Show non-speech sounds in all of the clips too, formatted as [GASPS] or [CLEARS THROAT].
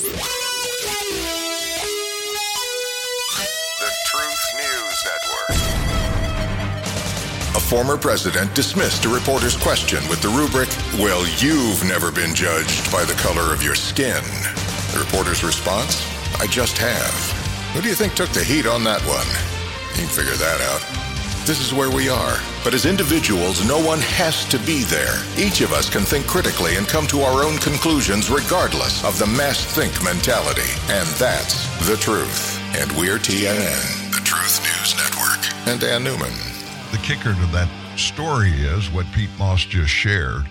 The Truth News Network. A former president dismissed a reporter's question with the rubric, Well, you've never been judged by the color of your skin. The reporter's response, I just have. Who do you think took the heat on that one? You can figure that out. This is where we are. But as individuals, no one has to be there. Each of us can think critically and come to our own conclusions regardless of the mass think mentality. And that's the truth. And we're TNN, the Truth News Network. And Dan Newman. The kicker to that story is what Pete Moss just shared.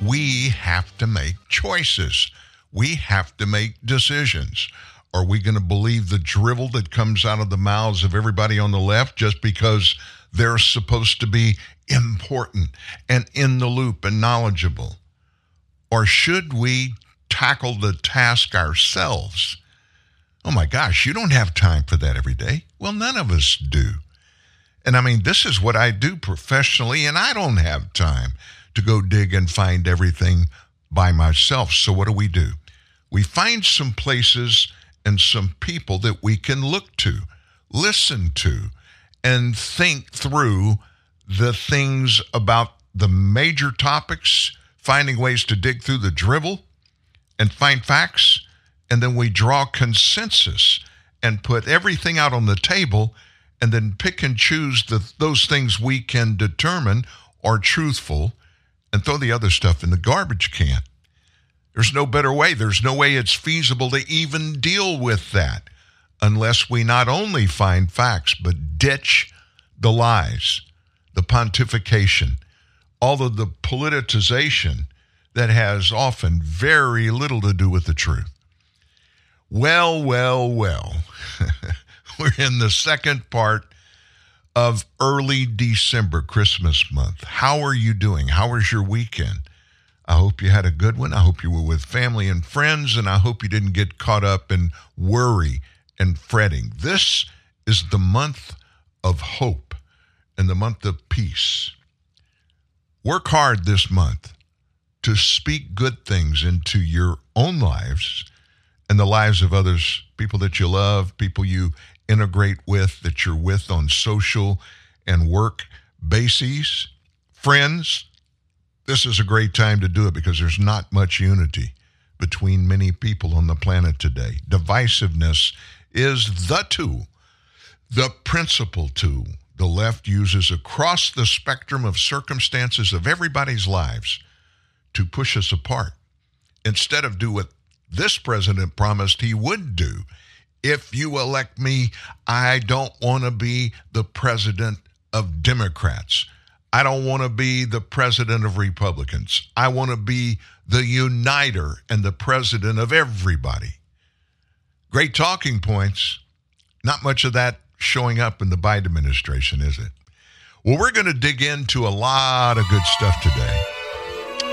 We have to make choices. We have to make decisions. Are we going to believe the drivel that comes out of the mouths of everybody on the left just because they're supposed to be important and in the loop and knowledgeable? Or should we tackle the task ourselves? Oh my gosh, you don't have time for that every day. Well, none of us do. And I mean, this is what I do professionally, and I don't have time to go dig and find everything by myself. So, what do we do? We find some places and some people that we can look to, listen to, and think through the things about the major topics, finding ways to dig through the drivel and find facts. And then we draw consensus and put everything out on the table and then pick and choose the, those things we can determine are truthful and throw the other stuff in the garbage can. There's no better way. There's no way it's feasible to even deal with that unless we not only find facts, but ditch the lies, the pontification, all of the politicization that has often very little to do with the truth. Well, well, well. [LAUGHS] We're in the second part of early December, Christmas month. How are you doing? How was your weekend? I hope you had a good one. I hope you were with family and friends, and I hope you didn't get caught up in worry and fretting. This is the month of hope and the month of peace. Work hard this month to speak good things into your own lives and the lives of others, people that you love, people you integrate with, that you're with on social and work bases, friends. This is a great time to do it because there's not much unity between many people on the planet today. Divisiveness is the tool, the principal tool the left uses across the spectrum of circumstances of everybody's lives to push us apart instead of do what this president promised he would do. If you elect me, I don't want to be the president of Democrats. I don't want to be the president of Republicans. I want to be the uniter and the president of everybody. Great talking points. Not much of that showing up in the Biden administration, is it? Well, we're going to dig into a lot of good stuff today.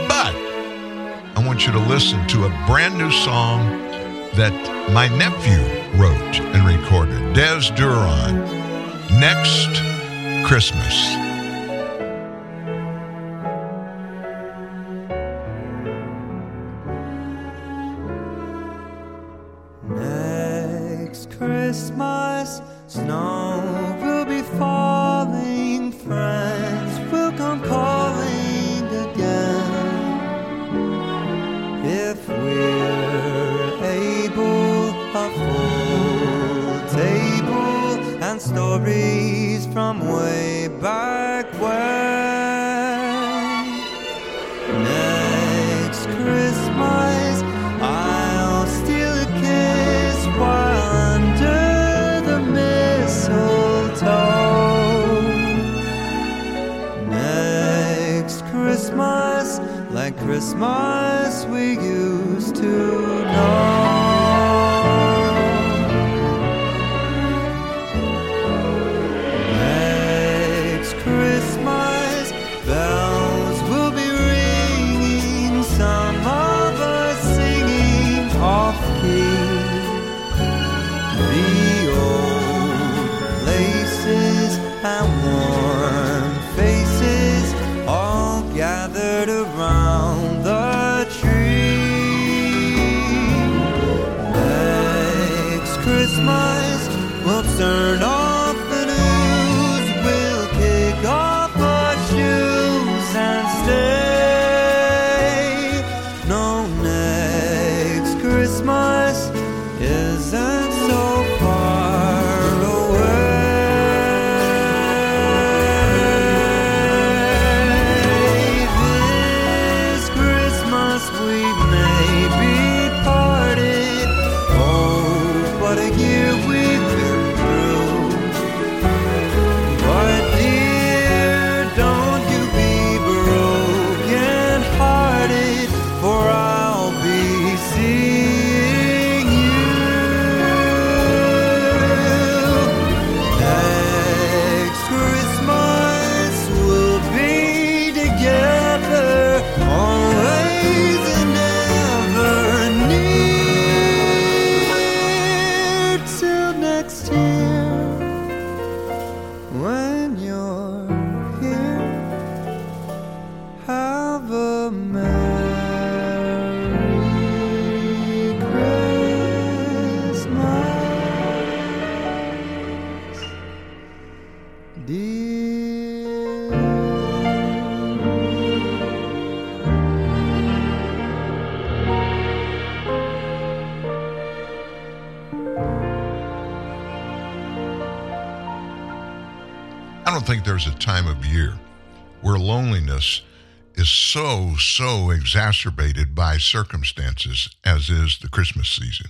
But I want you to listen to a brand new song that my nephew wrote and recorded, Des Duran, Next Christmas. Christmas, snow Christmas we used to so, exacerbated by circumstances as is the Christmas season.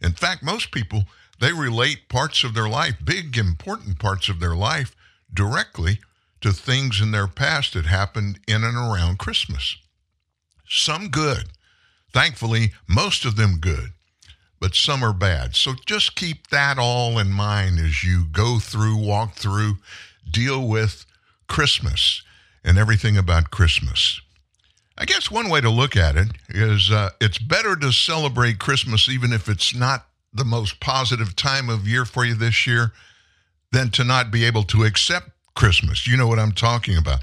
In fact, most people, they relate parts of their life, big, important parts of their life, directly to things in their past that happened in and around Christmas. Some good. Thankfully, most of them good but some are bad. So just keep that all in mind as you go through, walk through, deal with Christmas and everything about Christmas. I guess one way to look at it is uh, it's better to celebrate Christmas even if it's not the most positive time of year for you this year than to not be able to accept Christmas. You know what I'm talking about.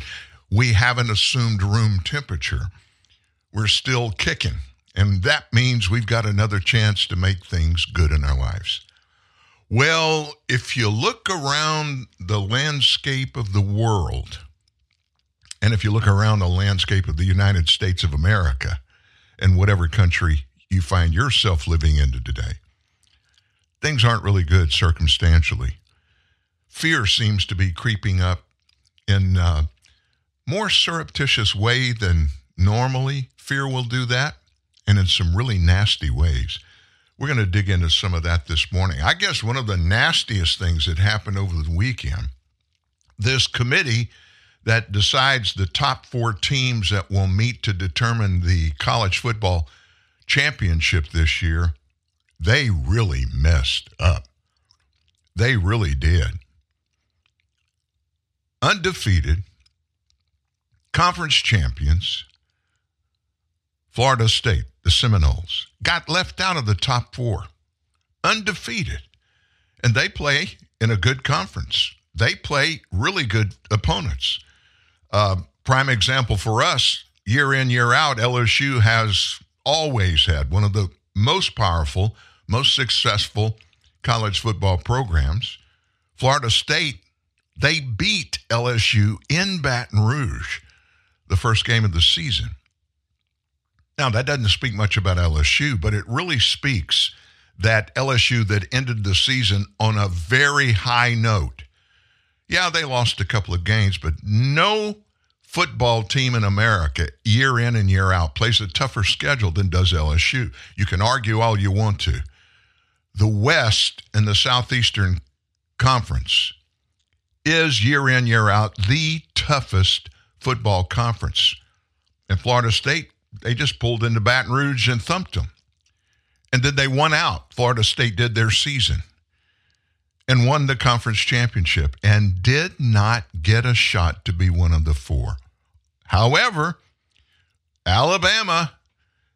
We haven't assumed room temperature. We're still kicking. And that means we've got another chance to make things good in our lives. Well, if you look around the landscape of the world, and if you look around the landscape of the United States of America and whatever country you find yourself living into today, things aren't really good circumstantially. Fear seems to be creeping up in a more surreptitious way than normally fear will do that and in some really nasty ways. We're going to dig into some of that this morning. I guess one of the nastiest things that happened over the weekend, this committee that decides the top four teams that will meet to determine the college football championship this year, they really messed up. They really did. Undefeated, conference champions, Florida State, the Seminoles, got left out of the top four, undefeated. And they play in a good conference. They play really good opponents. Uh, prime example for us, year in, year out, LSU has always had one of the most powerful, most successful college football programs. Florida State, they beat LSU in Baton Rouge the first game of the season. Now, that doesn't speak much about LSU, but it really speaks that LSU that ended the season on a very high note. Yeah, they lost a couple of games, but no football team in America, year in and year out, plays a tougher schedule than does LSU. You can argue all you want to. The West and the Southeastern Conference is year in, year out, the toughest football conference. And Florida State they just pulled into Baton Rouge and thumped them. And then they won out. Florida State did their season and won the conference championship and did not get a shot to be one of the four. However, Alabama,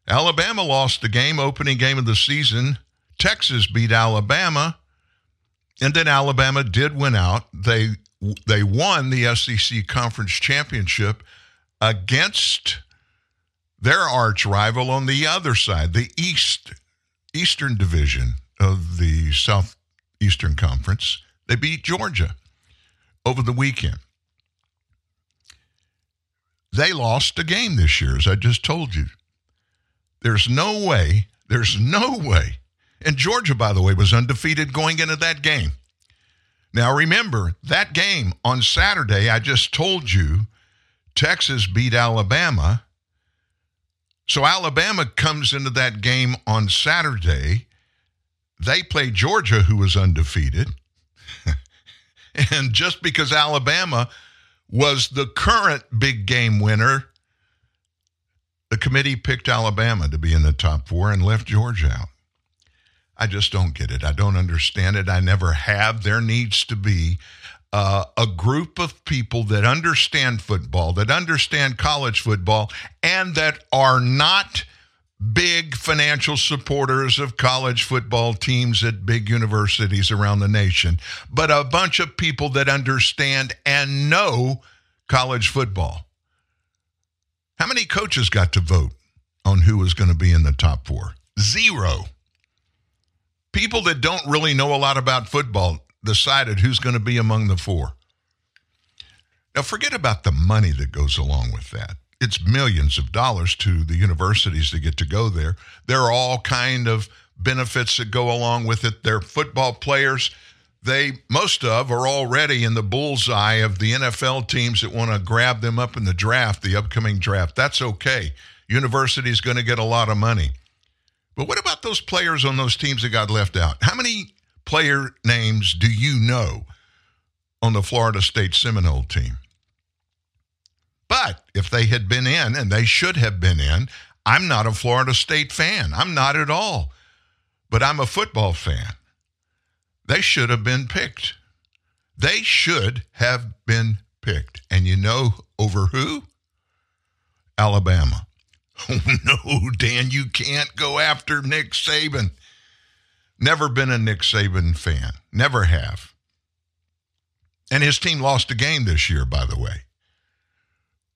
Alabama lost the game, opening game of the season. Texas beat Alabama, and then Alabama did win out. They they won the SEC conference championship against their arch rival on the other side, the East Eastern Division of the Southeastern Conference. They beat Georgia over the weekend. They lost a game this year, as I just told you. There's no way There's no way. And Georgia, by the way, was undefeated going into that game. Now, remember, that game on Saturday, I just told you, Texas beat Alabama. So Alabama comes into that game on Saturday. They play Georgia, who was undefeated. [LAUGHS] and just because Alabama was the current big game winner, the committee picked Alabama to be in the top four and left Georgia out. I just don't get it. I don't understand it. I never have. There needs to be uh, a group of people that understand football, that understand college football, and that are not big financial supporters of college football teams at big universities around the nation, but a bunch of people that understand and know college football. How many coaches got to vote on who was going to be in the top four? Zero. People that don't really know a lot about football decided who's going to be among the four. Now, forget about the money that goes along with that. It's millions of dollars to the universities to get to go there. There are all kind of benefits that go along with it. Their football players, they most of are already in the bullseye of the NFL teams that want to grab them up in the draft, the upcoming draft. That's okay. University is going to get a lot of money. But what about those players on those teams that got left out? How many player names do you know on the Florida State Seminole team? But if they had been in, and they should have been in, I'm not a Florida State fan. I'm not at all. But I'm a football fan. They should have been picked. They should have been picked. And you know over who? Alabama. [LAUGHS] Oh, no, Dan, you can't go after Nick Saban. Never been a Nick Saban fan. Never have. And his team lost a game this year, by the way.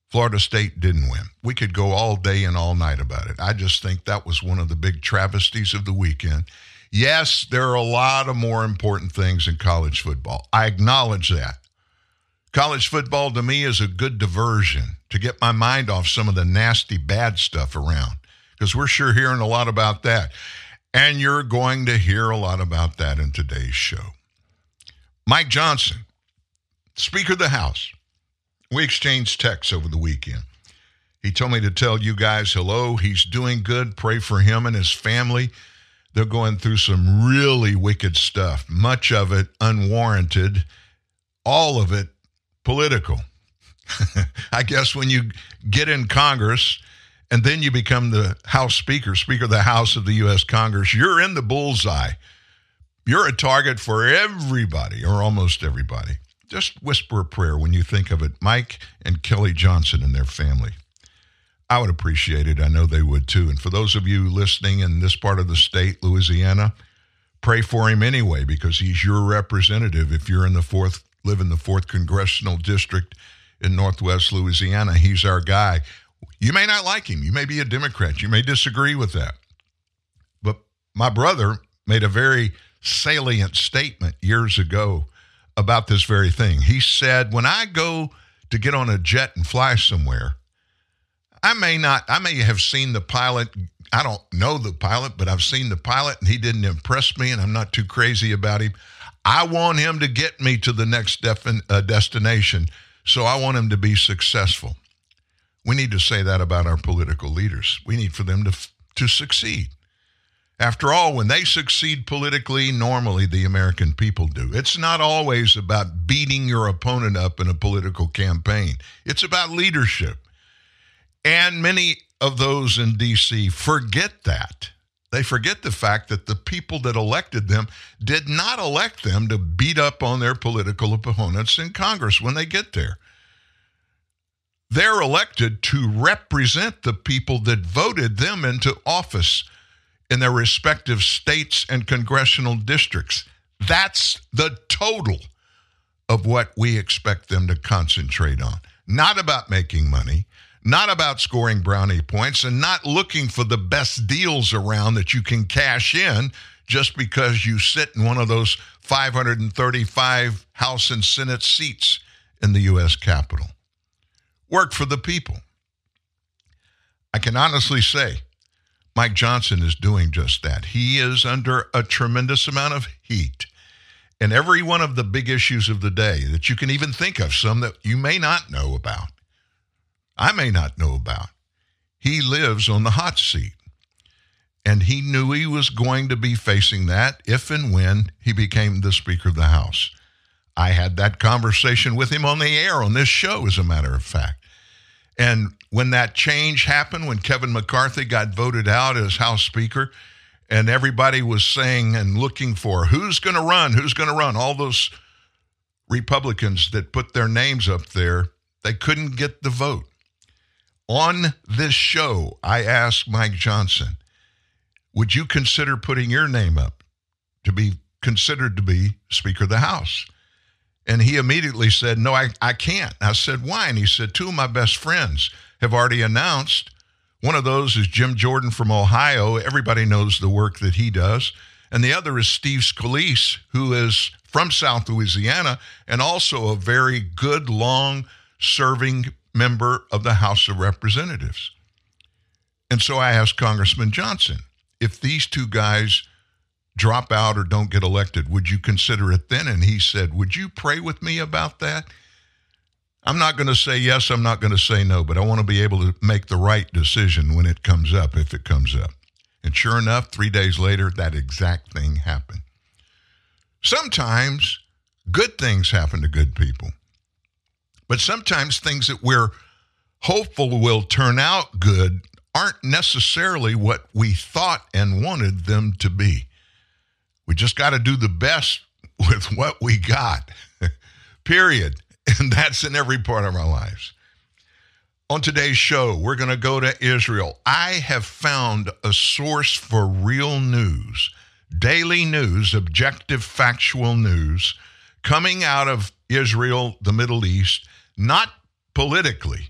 Florida State didn't win. We could go all day and all night about it. I just think that was one of the big travesties of the weekend. Yes, there are a lot of more important things in college football. I acknowledge that. College football to me is a good diversion to get my mind off some of the nasty, bad stuff around because we're sure hearing a lot about that. And you're going to hear a lot about that in today's show. Mike Johnson, Speaker of the House, we exchanged texts over the weekend. He told me to tell you guys hello. He's doing good. Pray for him and his family. They're going through some really wicked stuff, much of it unwarranted, all of it political. [LAUGHS] I guess when you get in Congress and then you become the House Speaker, Speaker of the House of the U.S. Congress, you're in the bullseye. You're a target for everybody or almost everybody. Just whisper a prayer when you think of it. Mike and Kelly Johnson and their family. I would appreciate it. I know they would too. And for those of you listening in this part of the state, Louisiana, pray for him anyway because he's your representative. If you're in the fourth, live in the fourth congressional district in Northwest Louisiana, he's our guy. You may not like him. You may be a Democrat. You may disagree with that. But my brother made a very salient statement years ago about this very thing. He said, When I go to get on a jet and fly somewhere, I may not, I may have seen the pilot. I don't know the pilot, but I've seen the pilot and he didn't impress me and I'm not too crazy about him. I want him to get me to the next defin, uh, destination. So I want him to be successful. We need to say that about our political leaders. We need for them to, to succeed. After all, when they succeed politically, normally the American people do. It's not always about beating your opponent up in a political campaign, it's about leadership. And many of those in D.C. forget that. They forget the fact that the people that elected them did not elect them to beat up on their political opponents in Congress when they get there. They're elected to represent the people that voted them into office in their respective states and congressional districts. That's the total of what we expect them to concentrate on. Not about making money, not about scoring brownie points, and not looking for the best deals around that you can cash in just because you sit in one of those 535 House and Senate seats in the U.S. Capitol. Work for the people. I can honestly say, Mike Johnson is doing just that. He is under a tremendous amount of heat. And every one of the big issues of the day that you can even think of, some that you may not know about, I may not know about, he lives on the hot seat. And he knew he was going to be facing that if and when he became the Speaker of the House. I had that conversation with him on the air on this show, as a matter of fact. And when that change happened, when Kevin McCarthy got voted out as House Speaker, and everybody was saying and looking for who's going to run, who's going to run, all those Republicans that put their names up there, they couldn't get the vote. On this show, I asked Mike Johnson, would you consider putting your name up to be considered to be Speaker of the House? And he immediately said, No, I, I can't. I said, Why? And he said, Two of my best friends have already announced. One of those is Jim Jordan from Ohio. Everybody knows the work that he does. And the other is Steve Scalise, who is from South Louisiana and also a very good, long serving member of the House of Representatives. And so I asked Congressman Johnson if these two guys drop out or don't get elected, would you consider it then? And he said, Would you pray with me about that? I'm not going to say yes, I'm not going to say no, but I want to be able to make the right decision when it comes up, if it comes up. And sure enough, three days later, that exact thing happened. Sometimes good things happen to good people, but sometimes things that we're hopeful will turn out good aren't necessarily what we thought and wanted them to be. We just got to do the best [LAUGHS] with what we got, [LAUGHS] period. [LAUGHS] And that's in every part of our lives. On today's show, we're going to go to Israel. I have found a source for real news, daily news, objective, factual news coming out of Israel, the Middle East, not politically,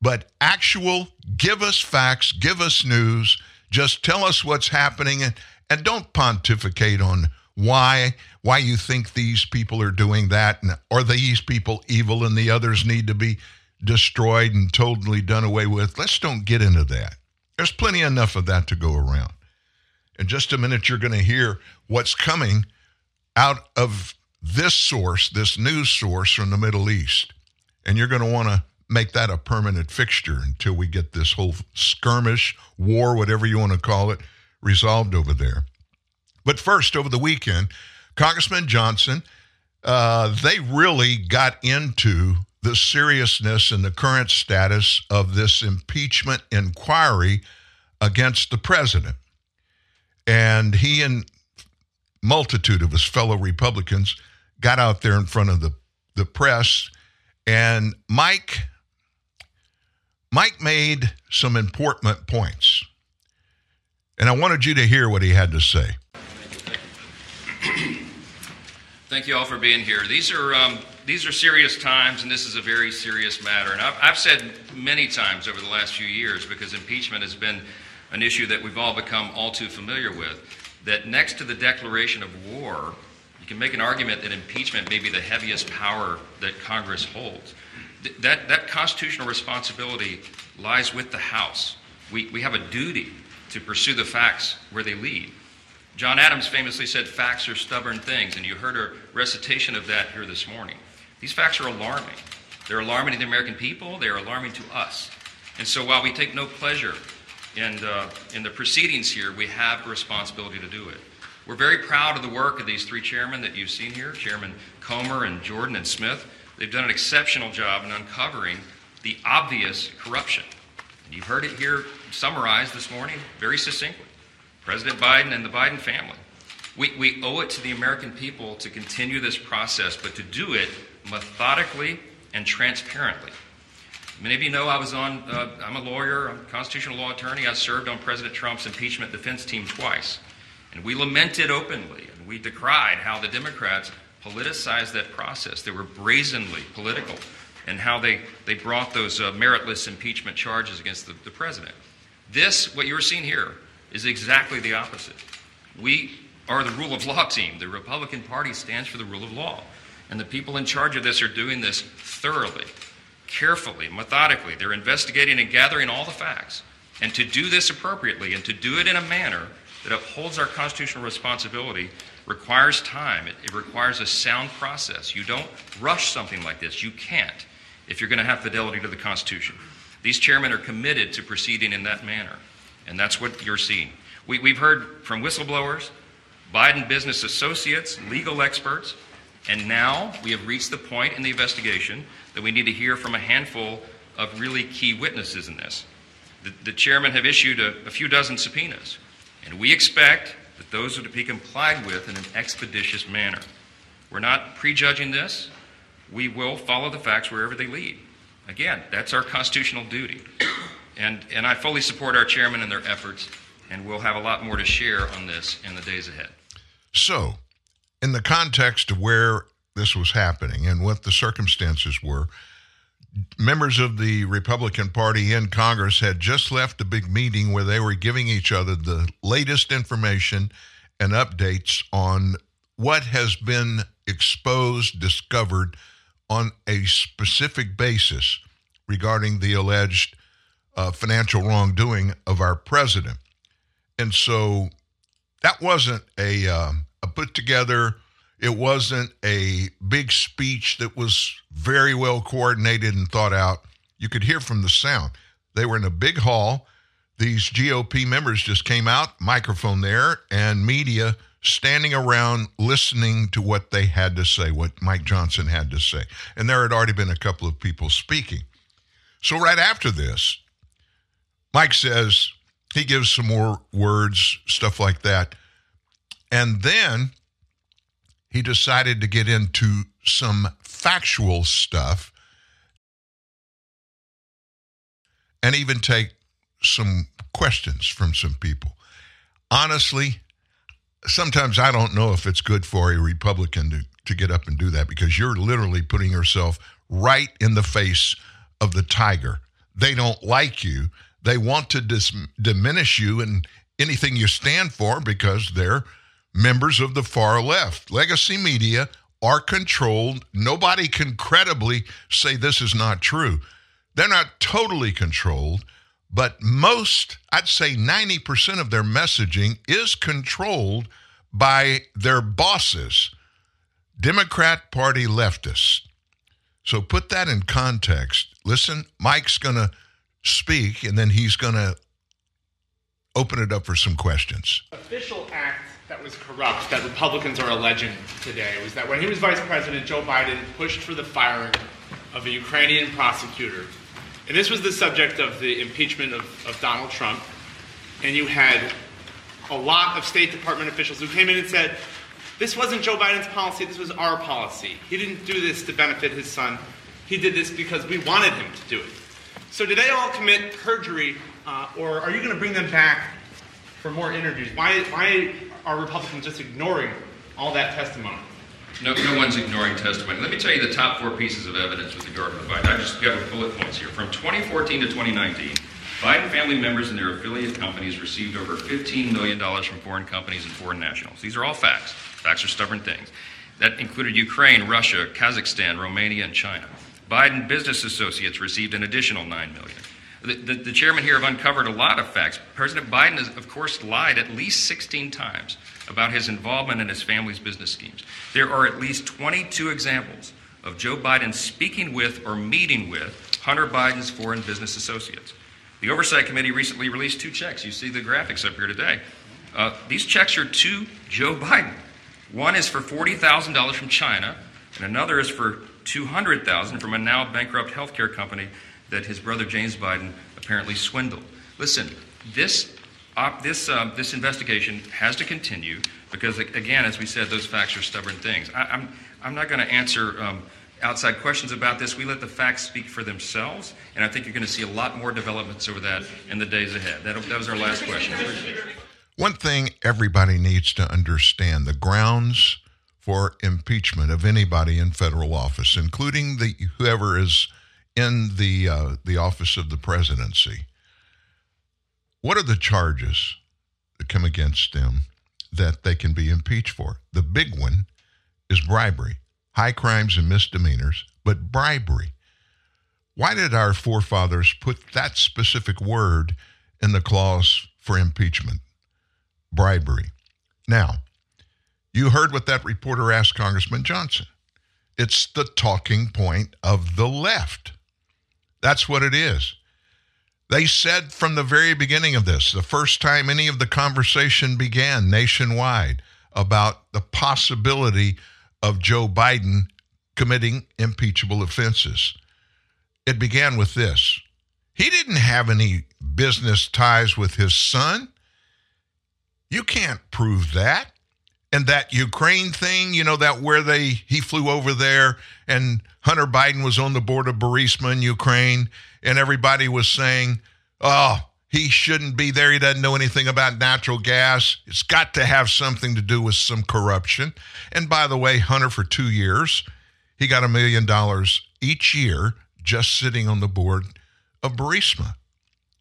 but actual give us facts, give us news, just tell us what's happening and, and don't pontificate on why why you think these people are doing that and are these people evil and the others need to be destroyed and totally done away with. Let's don't get into that. There's plenty enough of that to go around. In just a minute, you're going to hear what's coming out of this source, this news source from the Middle East. And you're going to want to make that a permanent fixture until we get this whole skirmish, war, whatever you want to call it, resolved over there. But first, over the weekend, Congressman Johnson, uh, they really got into the seriousness and the current status of this impeachment inquiry against the president. And he and multitude of his fellow Republicans got out there in front of the, the press. And Mike Mike made some important points. And I wanted you to hear what he had to say. Thank you all for being here. These are um, these are serious times, and this is a very serious matter. And I've, I've said many times over the last few years, because impeachment has been an issue that we've all become all too familiar with, that next to the declaration of war, you can make an argument that impeachment may be the heaviest power that Congress holds. Th- that, that constitutional responsibility lies with the House. We, we have a duty to pursue the facts where they lead. John Adams famously said, Facts are stubborn things, and you heard a recitation of that here this morning. These facts are alarming. They're alarming to the American people, they are alarming to us. And so while we take no pleasure in, uh, in the proceedings here, we have a responsibility to do it. We're very proud of the work of these three chairmen that you've seen here Chairman Comer and Jordan and Smith. They've done an exceptional job in uncovering the obvious corruption. And you've heard it here summarized this morning very succinctly. President Biden and the Biden family. We, we owe it to the American people to continue this process, but to do it methodically and transparently. Many of you know I was on, uh, I'm a lawyer, I'm a constitutional law attorney. I served on President Trump's impeachment defense team twice. And we lamented openly and we decried how the Democrats politicized that process. They were brazenly political and how they, they brought those uh, meritless impeachment charges against the, the president. This, what you're seeing here, is exactly the opposite. We are the rule of law team. The Republican Party stands for the rule of law. And the people in charge of this are doing this thoroughly, carefully, methodically. They're investigating and gathering all the facts. And to do this appropriately and to do it in a manner that upholds our constitutional responsibility requires time. It, it, requires a sound process. You don't rush something like this. You can't if you're going to have fidelity to the Constitution. These chairmen are committed to proceeding in that manner, and that's what you're seeing. We, we've heard from whistleblowers, Biden business associates, legal experts, and now we have reached the point in the investigation that we need to hear from a handful of really key witnesses in this. The, the chairmen have issued a, a few dozen subpoenas, and we expect that those are to be complied with in an expeditious manner. We're not prejudging this. We will follow the facts wherever they lead. Again, that's our constitutional duty. And, and I fully support our chairman and their efforts, and we'll have a lot more to share on this in the days ahead. So, in the context of where this was happening and what the circumstances were, members of the Republican Party in Congress had just left a big meeting where they were giving each other the latest information and updates on what has been exposed, discovered on a specific basis regarding the alleged uh, financial wrongdoing of our president. And so that wasn't a, um, a put together it wasn't a big speech that was very well coordinated and thought out. You could hear from the sound. They were in a big hall. These GOP members just came out, microphone there, and media standing around listening to what they had to say, what Mike Johnson had to say. And there had already been a couple of people speaking. So, right after this, Mike says he gives some more words, stuff like that. And then he decided to get into some factual stuff and even take some questions from some people. Honestly, sometimes I don't know if it's good for a Republican to, to get up and do that because you're literally putting yourself right in the face of the tiger. They don't like you. They want to dis- diminish you and anything you stand for because they're members of the far left. Legacy media are controlled. Nobody can credibly say this is not true. They're not totally controlled, but most, I'd say 90% of their messaging is controlled by their bosses, Democrat Party leftists. So put that in context. Listen, Mike's going to speak and then he's going to open it up for some questions. Official act that was corrupt that Republicans are alleging today was that when he was vice president, Joe Biden pushed for the firing of a Ukrainian prosecutor. And this was the subject of the impeachment of, of Donald Trump. And you had a lot of State Department officials who came in and said, this wasn't Joe Biden's policy, this was our policy. He didn't do this to benefit his son. He did this because we wanted him to do it. So, did they all commit perjury, uh, or are you going to bring them back for more interviews? Why, why are Republicans just ignoring all that testimony? No, no one's ignoring testimony. Let me tell you the top four pieces of evidence with regard to Biden. I just got a bullet points here. From 2014 to 2019, Biden family members and their affiliate companies received over $15 million from foreign companies and foreign nationals. These are all facts. Facts are stubborn things. That included Ukraine, Russia, Kazakhstan, Romania, and China. Biden business associates received an additional 9 million. The, the, the, chairman here have uncovered a lot of facts. President Biden has, of course, lied at least 16 times about his involvement in his family's business schemes. There are at least 22 examples of Joe Biden speaking with or meeting with Hunter Biden's foreign business associates. The Oversight Committee recently released two checks. You see the graphics up here today. Uh, these checks are to Joe Biden. One is for $40,000 from China, and another is for 200,000 from a now bankrupt healthcare company that his brother James Biden apparently swindled. Listen, this uh, this uh, this investigation has to continue because, again, as we said, those facts are stubborn things. I, am I'm, I'm not going to answer. Um, outside questions about this. We let the facts speak for themselves, and I think you're going to see a lot more developments over that in the days ahead. That, that was our last question. One thing everybody needs to understand the grounds for impeachment of anybody in federal office, including the whoever is in the uh, the office of the presidency. What are the charges that come against them that they can be impeached for? The big one is bribery, high crimes and misdemeanors, but bribery. Why did our forefathers put that specific word in the clause for impeachment bribery. Now, you heard what that reporter asked Congressman Johnson. It's the talking point of the left. That's what it is. They said from the very beginning of this, the first time any of the conversation began nationwide about the possibility of Joe Biden committing impeachable offenses, it began with this. He didn't have any business ties with his son. You can't prove that. And that Ukraine thing, you know, that where they he flew over there and Hunter Biden was on the board of Burisma in Ukraine, and everybody was saying, Oh, he shouldn't be there. He doesn't know anything about natural gas. It's got to have something to do with some corruption. And by the way, Hunter, for two years, he got a million dollars each year just sitting on the board of Burisma.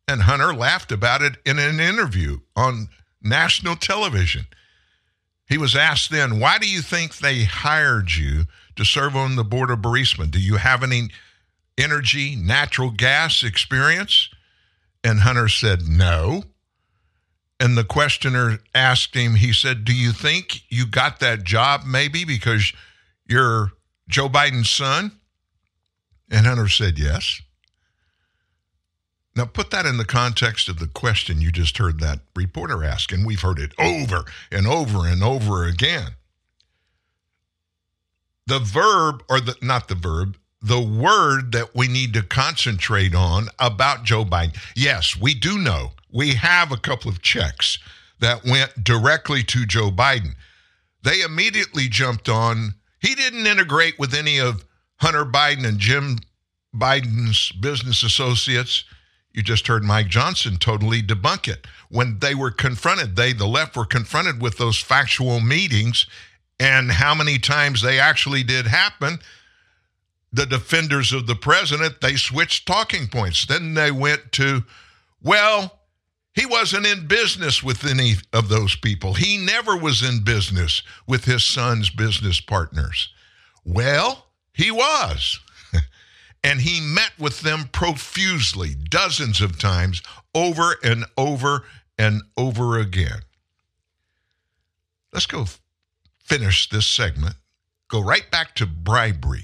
And Hunter laughed about it in an interview on national television. He was asked then, Why do you think they hired you to serve on the board of Burisma? Do you have any energy, natural gas experience? And Hunter said, No. And the questioner asked him, he said, Do you think you got that job maybe because you're Joe Biden's son? And Hunter said, Yes. Now, put that in the context of the question you just heard that reporter ask, and we've heard it over and over and over again. The verb, or the not the verb, the word that we need to concentrate on about Joe Biden. Yes, we do know we have a couple of checks that went directly to Joe Biden. They immediately jumped on. He didn't integrate with any of Hunter Biden and Jim Biden's business associates. You just heard Mike Johnson totally debunk it. When they were confronted, they, the left, were confronted with those factual meetings and how many times they actually did happen. The defenders of the president, they switched talking points. Then they went to, well, he wasn't in business with any of those people. He never was in business with his son's business partners. Well, he was. And he met with them profusely, dozens of times, over and over and over again. Let's go finish this segment. Go right back to bribery.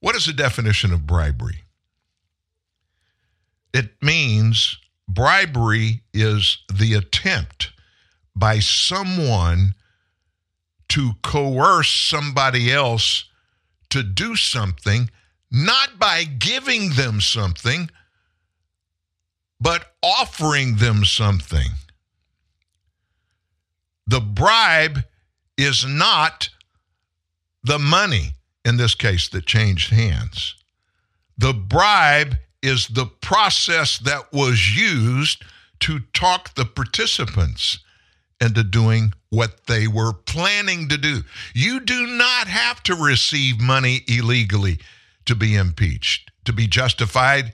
What is the definition of bribery? It means bribery is the attempt by someone to coerce somebody else to do something, not by giving them something, but offering them something. The bribe is not the money, in this case, that changed hands. The bribe is the process that was used to talk the participants into doing what they were planning to do. You do not have to receive money illegally to be impeached, to be justified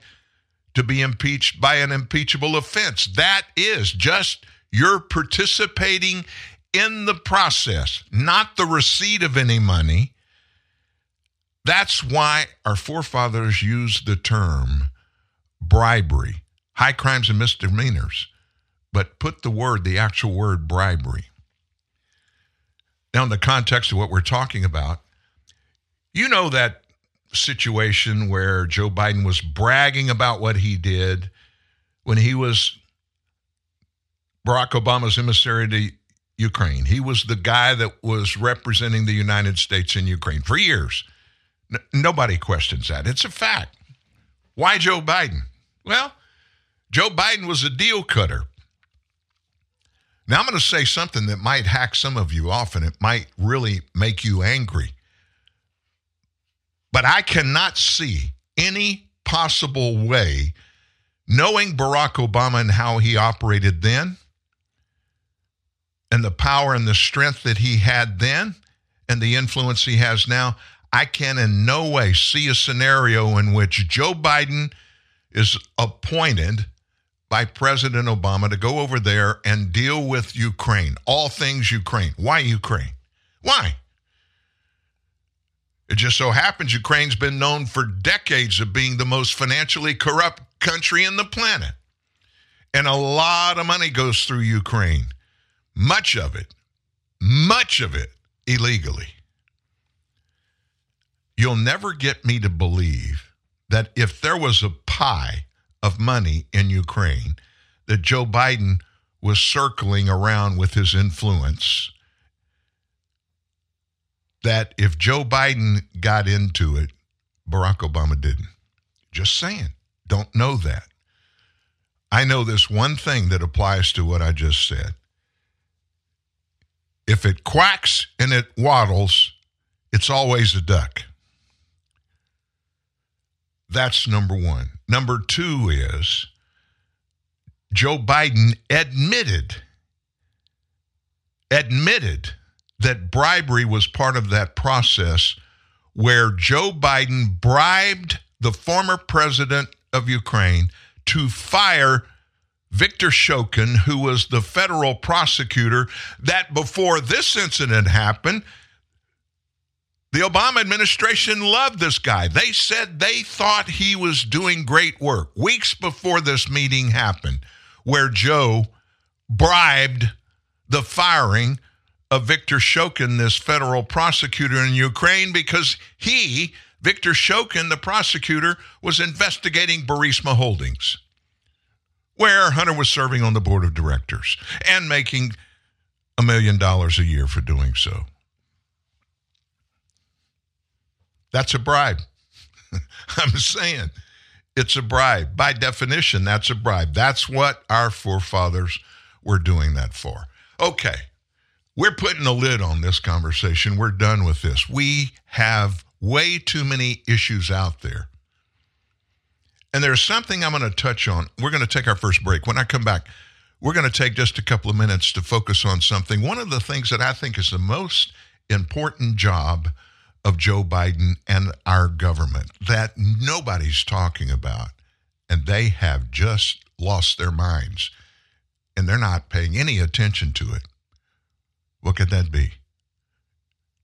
to be impeached by an impeachable offense. That is just you're participating in the process, not the receipt of any money. That's why our forefathers used the term bribery, high crimes and misdemeanors, but put the word, the actual word bribery. Now, in the context of what we're talking about, you know that situation where Joe Biden was bragging about what he did when he was Barack Obama's emissary to Ukraine. He was the guy that was representing the United States in Ukraine for years. N- nobody questions that. It's a fact. Why Joe Biden? Well, Joe Biden was a deal cutter. Now, I'm going to say something that might hack some of you off and it might really make you angry. But I cannot see any possible way, knowing Barack Obama and how he operated then, and the power and the strength that he had then, and the influence he has now, I can in no way see a scenario in which Joe Biden is appointed by President Obama to go over there and deal with Ukraine, all things Ukraine. Why Ukraine? Why? It just so happens Ukraine's been known for decades of being the most financially corrupt country in the planet. And a lot of money goes through Ukraine. Much of it, much of it illegally. You'll never get me to believe that if there was a pie of money in Ukraine, that Joe Biden was circling around with his influence, that if Joe Biden got into it, Barack Obama didn't. Just saying. Don't know that. I know this one thing that applies to what I just said. If it quacks and it waddles, it's always a duck. That's number one. Number two is Joe Biden admitted admitted that bribery was part of that process where Joe Biden bribed the former president of Ukraine to fire Victor Shokin, who was the federal prosecutor that before this incident happened, the Obama administration loved this guy. They said they thought he was doing great work weeks before this meeting happened, where Joe bribed the firing of Victor Shokin, this federal prosecutor in Ukraine, because he, Victor Shokin, the prosecutor, was investigating Burisma Holdings, where Hunter was serving on the board of directors and making a million dollars a year for doing so. That's a bribe. [LAUGHS] I'm saying it's a bribe. By definition, that's a bribe. That's what our forefathers were doing that for. Okay. We're putting a lid on this conversation. We're done with this. We have way too many issues out there. And there's something I'm going to touch on. We're going to take our first break. When I come back, we're going to take just a couple of minutes to focus on something. One of the things that I think is the most important job of Joe Biden and our government that nobody's talking about, and they have just lost their minds, and they're not paying any attention to it. What could that be?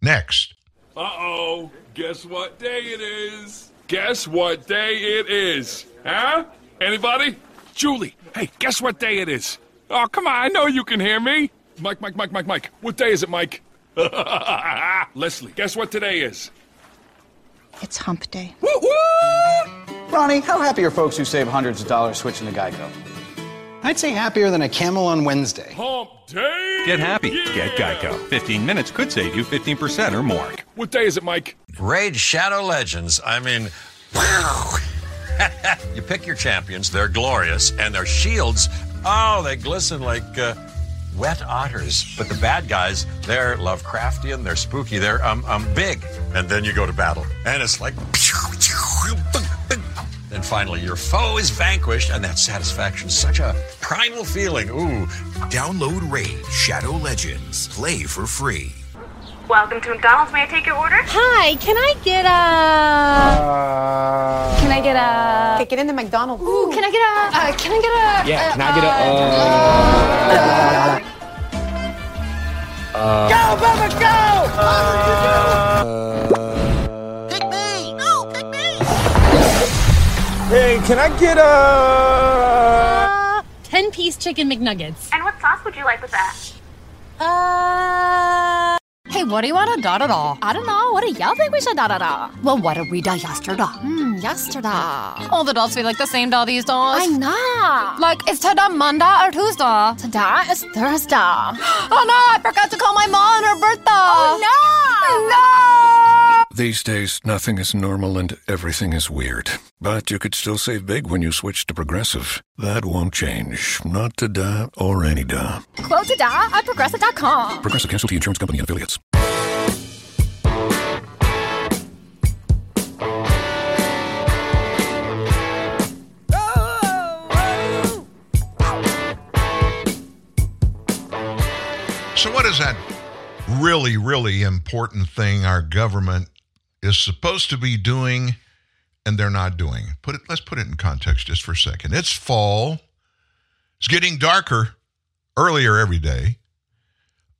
Next. Uh oh. Guess what day it is? Guess what day it is? Huh? Anybody? Julie, hey, guess what day it is? Oh, come on, I know you can hear me. Mike, Mike, Mike, Mike, Mike. What day is it, Mike? [LAUGHS] Leslie, guess what today is? It's hump day. Woo woo! Ronnie, how happy are folks who save hundreds of dollars switching to Geico? I'd say happier than a camel on Wednesday. Hump day! Get happy. Yeah! Get Geico. 15 minutes could save you 15% or more. What day is it, Mike? Raid Shadow Legends. I mean, wow. [LAUGHS] you pick your champions, they're glorious, and their shields, oh, they glisten like uh, wet otters. But the bad guys, they're Lovecraftian, they're spooky, they're um, um, big. And then you go to battle, and it's like. [LAUGHS] Then finally, your foe is vanquished, and that satisfaction is such a primal feeling. Ooh, Download Raid Shadow Legends. Play for free. Welcome to McDonald's. May I take your order? Hi, can I get a? can I get a? Okay, get in the McDonald's. Ooh, can I get a? Uh, can I get a? Yeah, uh, can I get a, uh, uh, Go, Bubba, go! Hey, can I get a. uh, Ten piece chicken McNuggets. And what sauce would you like with that? Uh. Hey, what do you want to da da da? I don't know. What do y'all think we should da da da? Well, what did we da yesterday? Hmm, yesterday. All the dolls feel like the same doll these days. I know. Like, is today Monday or Tuesday? Today is Thursday. [GASPS] oh no, I forgot to call my mom on her birthday. Oh no! No! These days, nothing is normal and everything is weird. But you could still save big when you switch to Progressive. That won't change. Not to today or any day. Quote to today at progressive.com. Progressive Casualty Insurance Company and affiliates. So, what is that really, really important thing our government is supposed to be doing and they're not doing? Put it, let's put it in context just for a second. It's fall. It's getting darker earlier every day.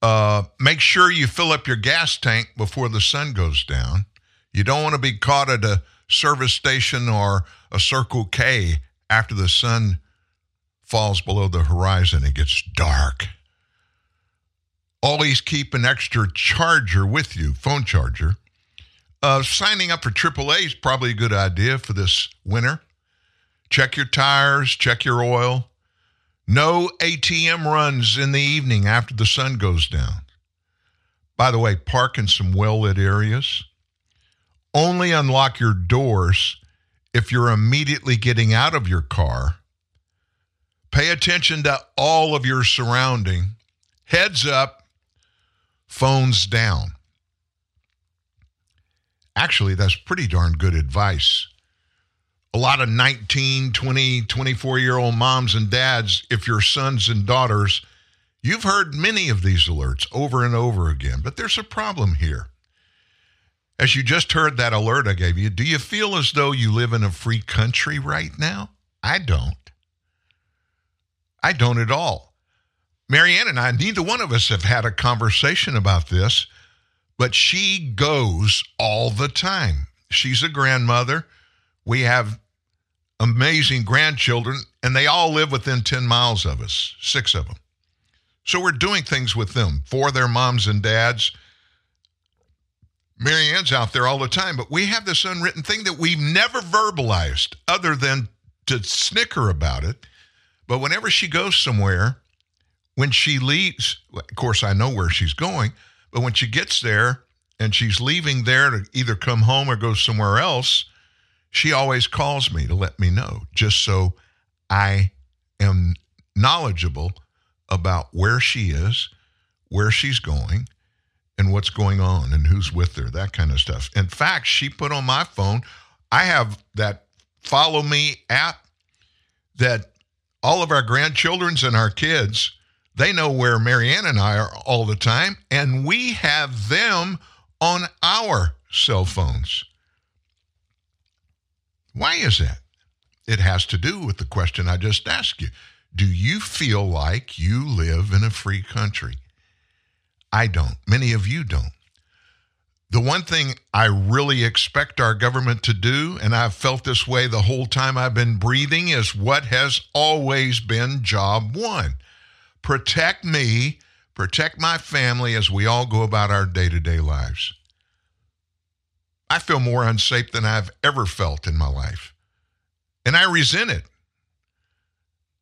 Uh, make sure you fill up your gas tank before the sun goes down. You don't want to be caught at a service station or a Circle K after the sun falls below the horizon, it gets dark. Always keep an extra charger with you, phone charger. Uh, signing up for AAA is probably a good idea for this winter. Check your tires, check your oil. No ATM runs in the evening after the sun goes down. By the way, park in some well lit areas. Only unlock your doors if you're immediately getting out of your car. Pay attention to all of your surrounding. Heads up, phones down. Actually, that's pretty darn good advice. A lot of 19, 20, 24 year old moms and dads, if your sons and daughters, you've heard many of these alerts over and over again, but there's a problem here. As you just heard that alert I gave you, do you feel as though you live in a free country right now? I don't. I don't at all. Marianne and I, neither one of us have had a conversation about this, but she goes all the time. She's a grandmother. We have amazing grandchildren, and they all live within 10 miles of us, six of them. So we're doing things with them for their moms and dads. Marianne's out there all the time, but we have this unwritten thing that we've never verbalized other than to snicker about it. But whenever she goes somewhere, when she leaves, of course, I know where she's going, but when she gets there and she's leaving there to either come home or go somewhere else, she always calls me to let me know, just so I am knowledgeable about where she is, where she's going, and what's going on and who's with her, that kind of stuff. In fact, she put on my phone, I have that follow me app that all of our grandchildren's and our kids, they know where Marianne and I are all the time, and we have them on our cell phones. Why is that? It has to do with the question I just asked you. Do you feel like you live in a free country? I don't. Many of you don't. The one thing I really expect our government to do, and I've felt this way the whole time I've been breathing, is what has always been job one protect me, protect my family as we all go about our day to day lives. I feel more unsafe than I've ever felt in my life. And I resent it.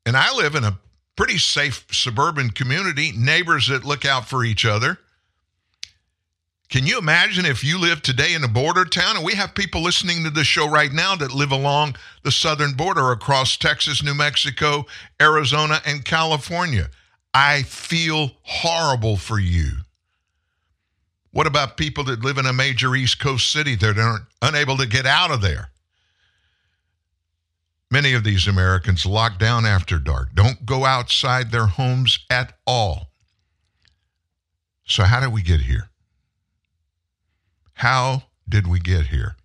And I live in a pretty safe suburban community, neighbors that look out for each other. Can you imagine if you live today in a border town? And we have people listening to the show right now that live along the southern border across Texas, New Mexico, Arizona, and California. I feel horrible for you. What about people that live in a major East Coast city that aren't unable to get out of there? Many of these Americans lock down after dark, don't go outside their homes at all. So, how did we get here? How did we get here?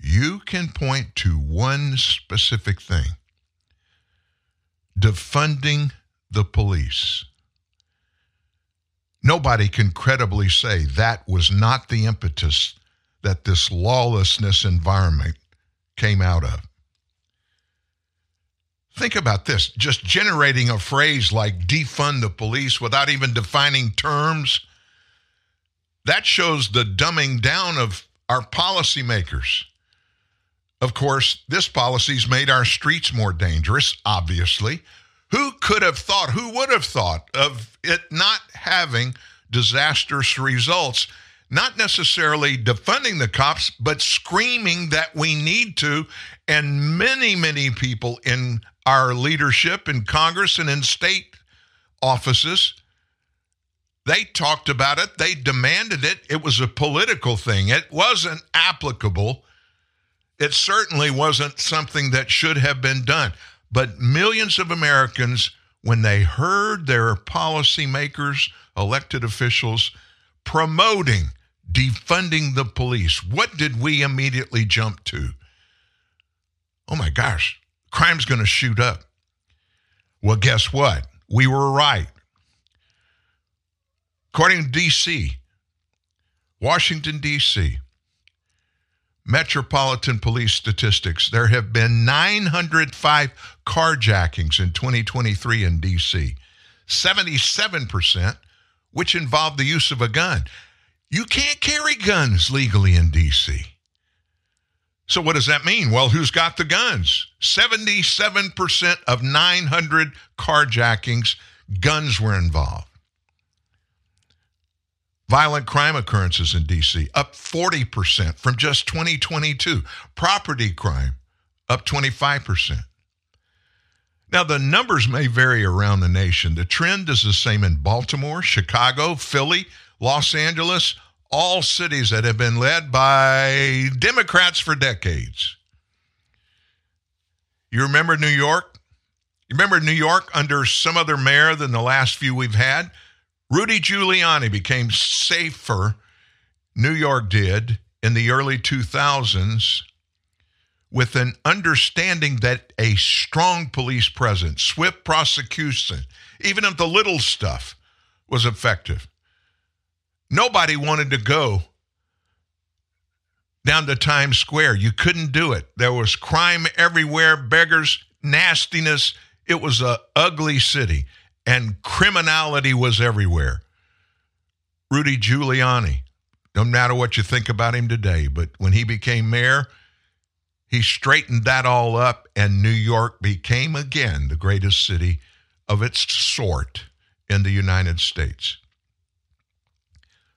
You can point to one specific thing defunding the police. Nobody can credibly say that was not the impetus that this lawlessness environment came out of. Think about this just generating a phrase like defund the police without even defining terms. That shows the dumbing down of our policymakers. Of course, this policy's made our streets more dangerous, obviously. Who could have thought, who would have thought of it not having disastrous results? Not necessarily defunding the cops, but screaming that we need to. And many, many people in our leadership in Congress and in state offices. They talked about it, they demanded it. It was a political thing, it wasn't applicable. It certainly wasn't something that should have been done. But millions of Americans, when they heard their policymakers, elected officials promoting defunding the police, what did we immediately jump to? Oh my gosh, crime's going to shoot up. Well, guess what? We were right. According to D.C., Washington, D.C., Metropolitan Police statistics, there have been 905 carjackings in 2023 in D.C., 77%, which involved the use of a gun. You can't carry guns legally in D.C. So, what does that mean? Well, who's got the guns? 77% of 900 carjackings, guns were involved. Violent crime occurrences in D.C. up 40% from just 2022. Property crime up 25%. Now, the numbers may vary around the nation. The trend is the same in Baltimore, Chicago, Philly, Los Angeles, all cities that have been led by Democrats for decades. You remember New York? You remember New York under some other mayor than the last few we've had? Rudy Giuliani became safer, New York did, in the early 2000s with an understanding that a strong police presence, swift prosecution, even of the little stuff, was effective. Nobody wanted to go down to Times Square. You couldn't do it. There was crime everywhere, beggars, nastiness. It was a ugly city and criminality was everywhere. Rudy Giuliani, no matter what you think about him today, but when he became mayor, he straightened that all up, and New York became again the greatest city of its sort in the United States.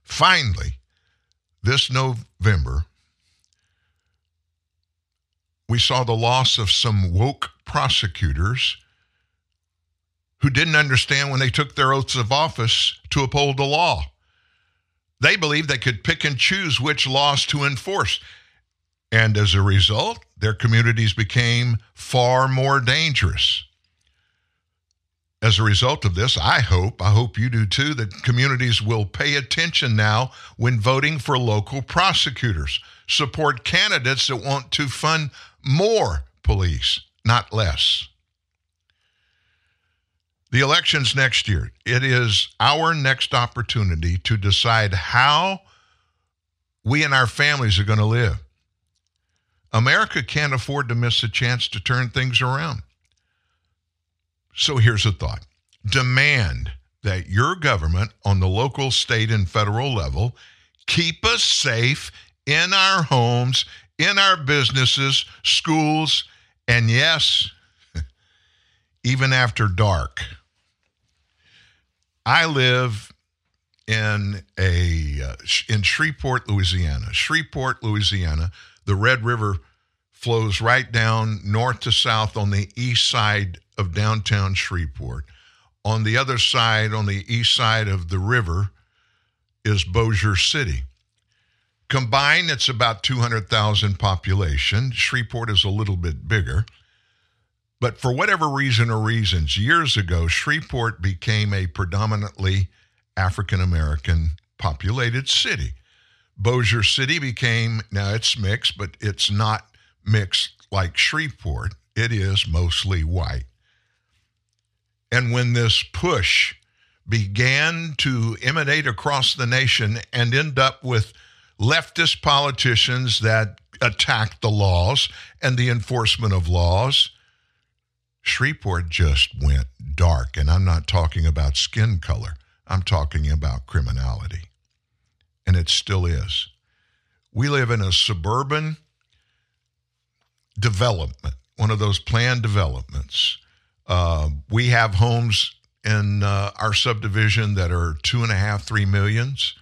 Finally, this November, we saw the loss of some woke prosecutors who didn't understand when they took their oaths of office to uphold the law. They believed they could pick and choose which laws to enforce. And as a result, their communities became far more dangerous. As a result of this, I hope, I hope you do too, that communities will pay attention now when voting for local prosecutors. Support candidates that want to fund more police, not less. The elections next year, it is our next opportunity to decide how we and our families are going to live. America can't afford to miss a chance to turn things around. So here's a thought demand that your government on the local, state, and federal level keep us safe in our homes, in our businesses, schools, and yes, [LAUGHS] even after dark. I live in a uh, in Shreveport, Louisiana. Shreveport, Louisiana, the Red River flows right down north to south on the east side of downtown Shreveport. On the other side, on the east side of the river, is Bossier City. Combined, it's about 200,000 population. Shreveport is a little bit bigger. But for whatever reason or reasons, years ago, Shreveport became a predominantly African American populated city. Bossier City became, now it's mixed, but it's not mixed like Shreveport. It is mostly white. And when this push began to emanate across the nation and end up with leftist politicians that attacked the laws and the enforcement of laws, Shreveport just went dark. And I'm not talking about skin color, I'm talking about criminality. And it still is. We live in a suburban development, one of those planned developments. Uh, we have homes in uh, our subdivision that are two and a half, three millions.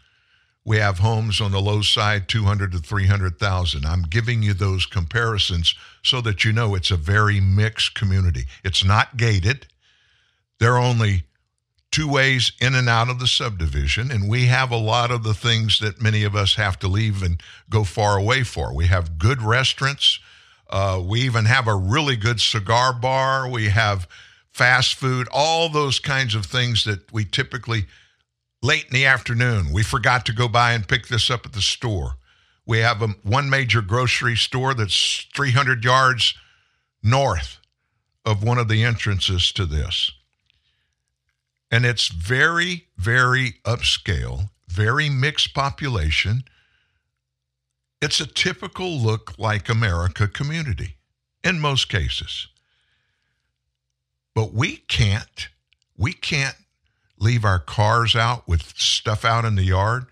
We have homes on the low side, 200 to 300,000. I'm giving you those comparisons so that you know it's a very mixed community. It's not gated. There are only two ways in and out of the subdivision, and we have a lot of the things that many of us have to leave and go far away for. We have good restaurants. Uh, we even have a really good cigar bar. We have fast food, all those kinds of things that we typically late in the afternoon. We forgot to go by and pick this up at the store. We have a, one major grocery store that's 300 yards north of one of the entrances to this. And it's very, very upscale, very mixed population. It's a typical look like America community in most cases. But we can't, we can't leave our cars out with stuff out in the yard.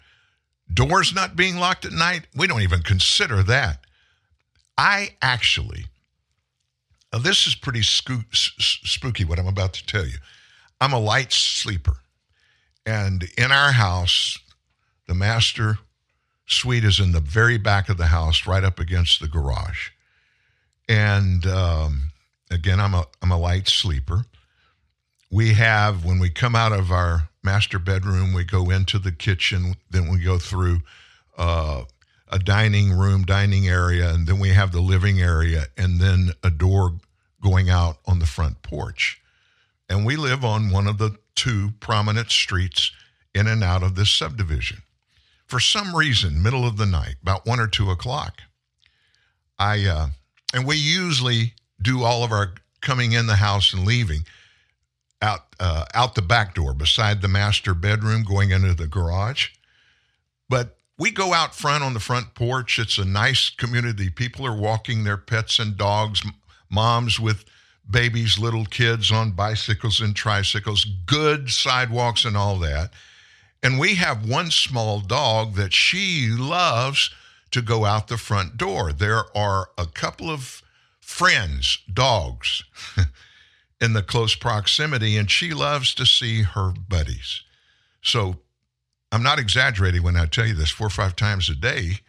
Doors not being locked at night. We don't even consider that. I actually, this is pretty spooky what I'm about to tell you. I'm a light sleeper. And in our house, the master suite is in the very back of the house, right up against the garage. And um, again, I'm a I'm a light sleeper. We have when we come out of our master bedroom, we go into the kitchen, then we go through uh, a dining room, dining area, and then we have the living area, and then a door going out on the front porch. And we live on one of the two prominent streets in and out of this subdivision. For some reason, middle of the night, about one or two o'clock, I uh, and we usually do all of our coming in the house and leaving out uh, out the back door beside the master bedroom going into the garage. But we go out front on the front porch. It's a nice community. People are walking their pets and dogs, moms with babies, little kids on bicycles and tricycles, good sidewalks and all that. And we have one small dog that she loves to go out the front door. There are a couple of friends, dogs, [LAUGHS] in the close proximity, and she loves to see her buddies. So I'm not exaggerating when I tell you this four or five times a day,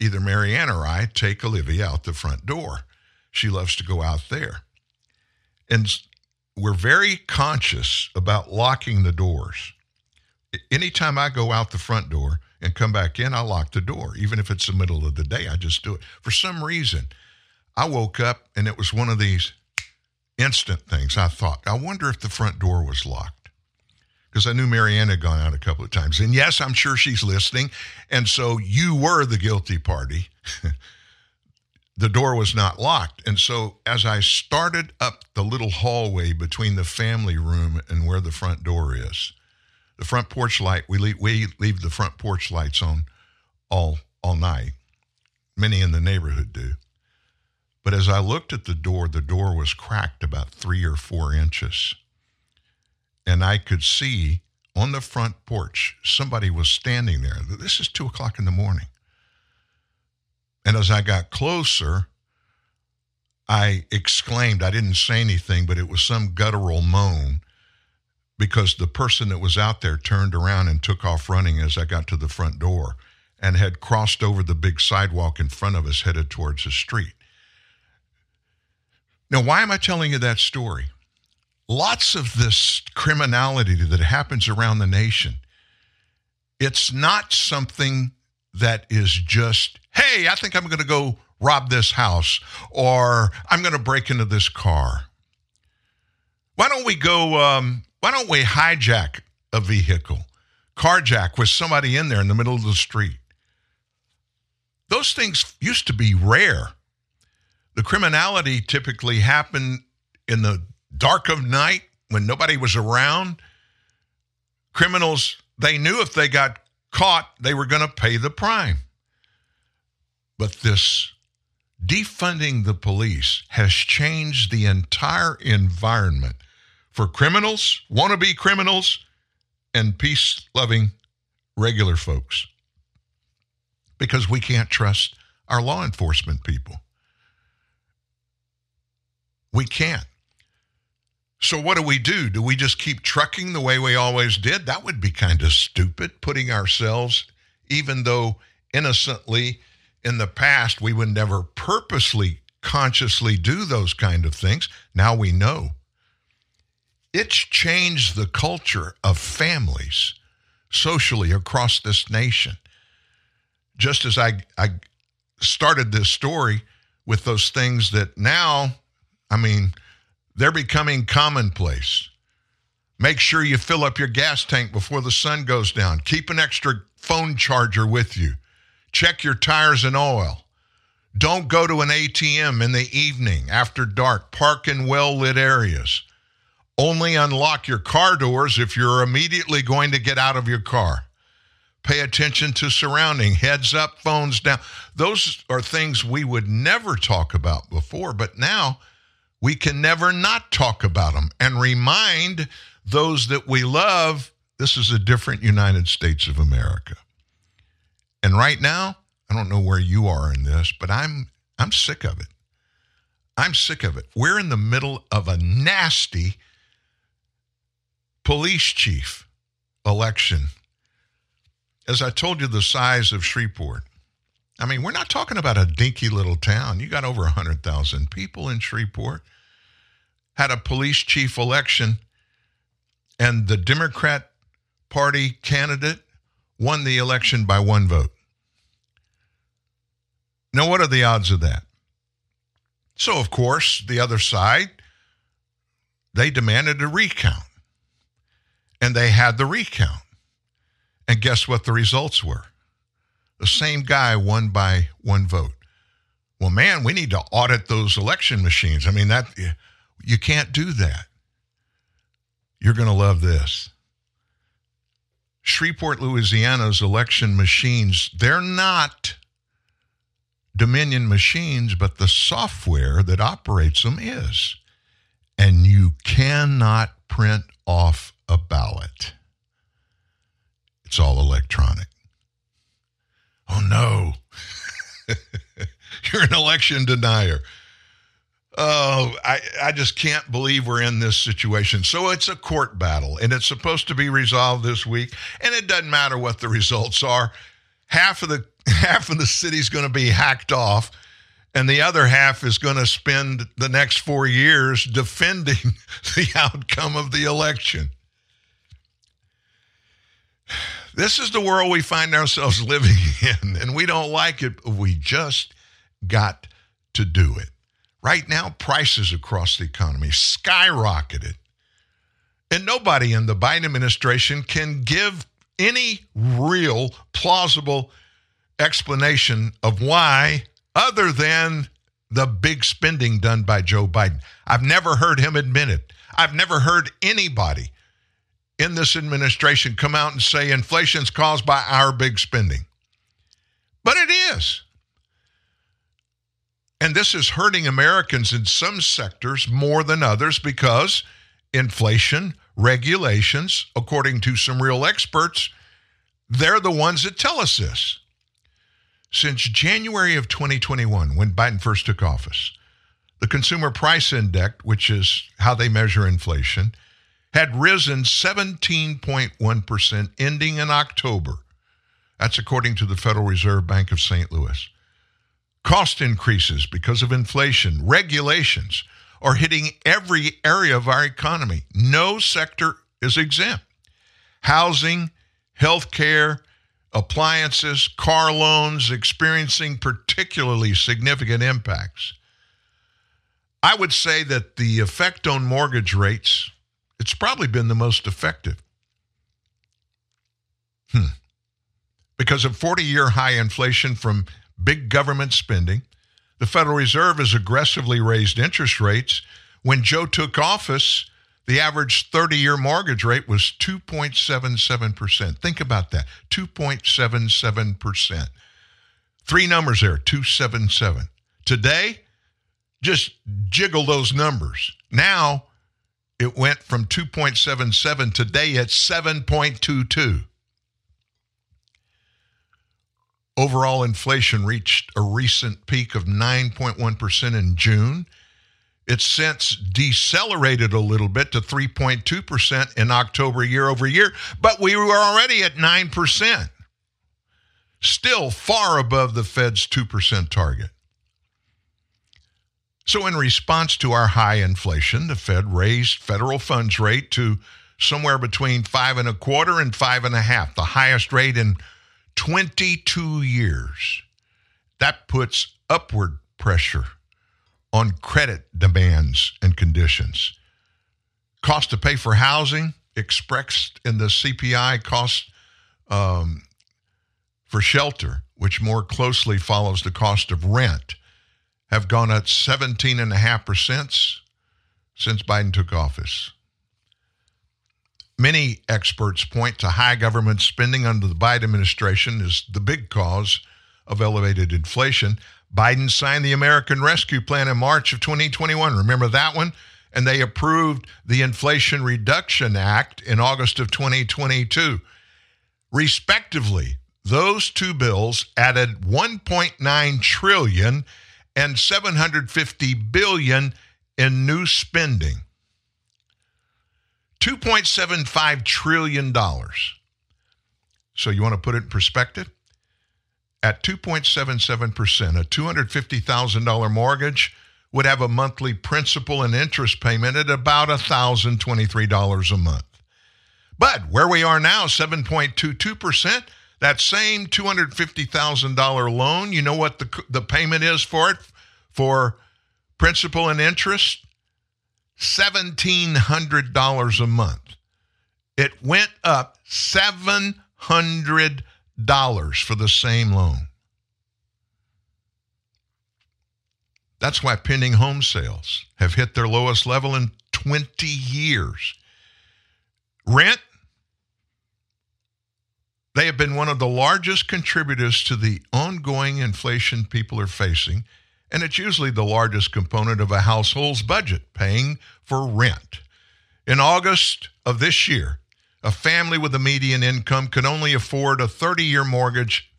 either Marianne or I take Olivia out the front door. She loves to go out there. And we're very conscious about locking the doors. Anytime I go out the front door and come back in, I lock the door. Even if it's the middle of the day, I just do it. For some reason, I woke up and it was one of these instant things. I thought, I wonder if the front door was locked. Because I knew Marianne had gone out a couple of times. And yes, I'm sure she's listening. And so you were the guilty party. [LAUGHS] the door was not locked. And so as I started up the little hallway between the family room and where the front door is, the front porch light, we leave, we leave the front porch lights on all, all night. Many in the neighborhood do. But as I looked at the door, the door was cracked about three or four inches. And I could see on the front porch somebody was standing there. This is two o'clock in the morning. And as I got closer, I exclaimed, I didn't say anything, but it was some guttural moan because the person that was out there turned around and took off running as I got to the front door and had crossed over the big sidewalk in front of us headed towards the street. Now, why am I telling you that story? Lots of this criminality that happens around the nation, it's not something that is just, hey, I think I'm going to go rob this house or I'm going to break into this car. Why don't we go, um, why don't we hijack a vehicle, carjack with somebody in there in the middle of the street? Those things used to be rare. The criminality typically happened in the dark of night when nobody was around. Criminals, they knew if they got caught, they were going to pay the prime. But this defunding the police has changed the entire environment for criminals, wannabe criminals, and peace loving regular folks because we can't trust our law enforcement people. We can't. So, what do we do? Do we just keep trucking the way we always did? That would be kind of stupid, putting ourselves, even though innocently in the past we would never purposely, consciously do those kind of things. Now we know. It's changed the culture of families socially across this nation. Just as I, I started this story with those things that now, I mean, they're becoming commonplace. Make sure you fill up your gas tank before the sun goes down. Keep an extra phone charger with you. Check your tires and oil. Don't go to an ATM in the evening after dark. Park in well lit areas. Only unlock your car doors if you're immediately going to get out of your car. Pay attention to surrounding, heads up, phones down. Those are things we would never talk about before, but now we can never not talk about them and remind those that we love this is a different United States of America. And right now, I don't know where you are in this, but I'm I'm sick of it. I'm sick of it. We're in the middle of a nasty police chief election. As I told you, the size of Shreveport. I mean, we're not talking about a dinky little town. You got over 100,000 people in Shreveport. Had a police chief election, and the Democrat Party candidate won the election by one vote. Now, what are the odds of that? So, of course, the other side, they demanded a recount. And they had the recount. And guess what the results were? The same guy won by one vote. Well, man, we need to audit those election machines. I mean, that you can't do that. You're going to love this. Shreveport, Louisiana's election machines, they're not Dominion machines, but the software that operates them is. And you cannot print off a ballot. It's all electronic. Oh no. [LAUGHS] You're an election denier. Oh, I, I just can't believe we're in this situation. So it's a court battle, and it's supposed to be resolved this week. And it doesn't matter what the results are. Half of the [LAUGHS] half of the city's going to be hacked off, and the other half is going to spend the next four years defending [LAUGHS] the outcome of the election. [SIGHS] This is the world we find ourselves living and we don't like it, but we just got to do it. Right now, prices across the economy skyrocketed. And nobody in the Biden administration can give any real, plausible explanation of why, other than the big spending done by Joe Biden. I've never heard him admit it. I've never heard anybody in this administration come out and say inflation's caused by our big spending. But it is. And this is hurting Americans in some sectors more than others because inflation, regulations, according to some real experts, they're the ones that tell us this. Since January of 2021, when Biden first took office, the Consumer Price Index, which is how they measure inflation, had risen 17.1%, ending in October. That's according to the Federal Reserve Bank of St. Louis. Cost increases because of inflation, regulations are hitting every area of our economy. No sector is exempt. Housing, healthcare, appliances, car loans experiencing particularly significant impacts. I would say that the effect on mortgage rates, it's probably been the most effective. Hmm. Because of 40 year high inflation from big government spending. The Federal Reserve has aggressively raised interest rates. When Joe took office, the average 30 year mortgage rate was 2.77%. Think about that 2.77%. Three numbers there 277. Today, just jiggle those numbers. Now, it went from 2.77. Today, it's 7.22. Overall inflation reached a recent peak of 9.1% in June. It's since decelerated a little bit to 3.2% in October year over year, but we were already at 9%. Still far above the Fed's 2% target. So, in response to our high inflation, the Fed raised federal funds rate to somewhere between five and a quarter and five and a half, the highest rate in 22 years. That puts upward pressure on credit demands and conditions. Cost to pay for housing expressed in the CPI cost um, for shelter, which more closely follows the cost of rent, have gone up 17.5% since Biden took office. Many experts point to high government spending under the Biden administration as the big cause of elevated inflation. Biden signed the American Rescue Plan in March of 2021. Remember that one? And they approved the Inflation Reduction Act in August of 2022. Respectively, those two bills added 1.9 trillion and 750 billion in new spending. 2.75 trillion dollars. So you want to put it in perspective? At 2.77%, a $250,000 mortgage would have a monthly principal and interest payment at about $1,023 a month. But where we are now, 7.22%, that same $250,000 loan, you know what the, the payment is for it? For principal and interest? $1,700 a month. It went up $700 for the same loan. That's why pending home sales have hit their lowest level in 20 years. Rent, they have been one of the largest contributors to the ongoing inflation people are facing, and it's usually the largest component of a household's budget, paying for rent. In August of this year, a family with a median income could only afford a 30 year mortgage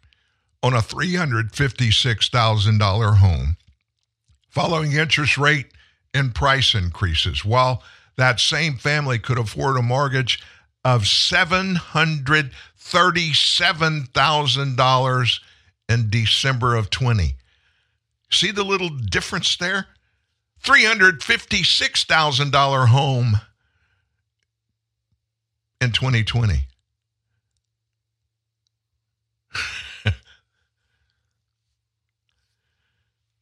on a $356,000 home, following interest rate and price increases, while that same family could afford a mortgage of $737,000 in December of 20. See the little difference there? $356,000 home in 2020. [LAUGHS]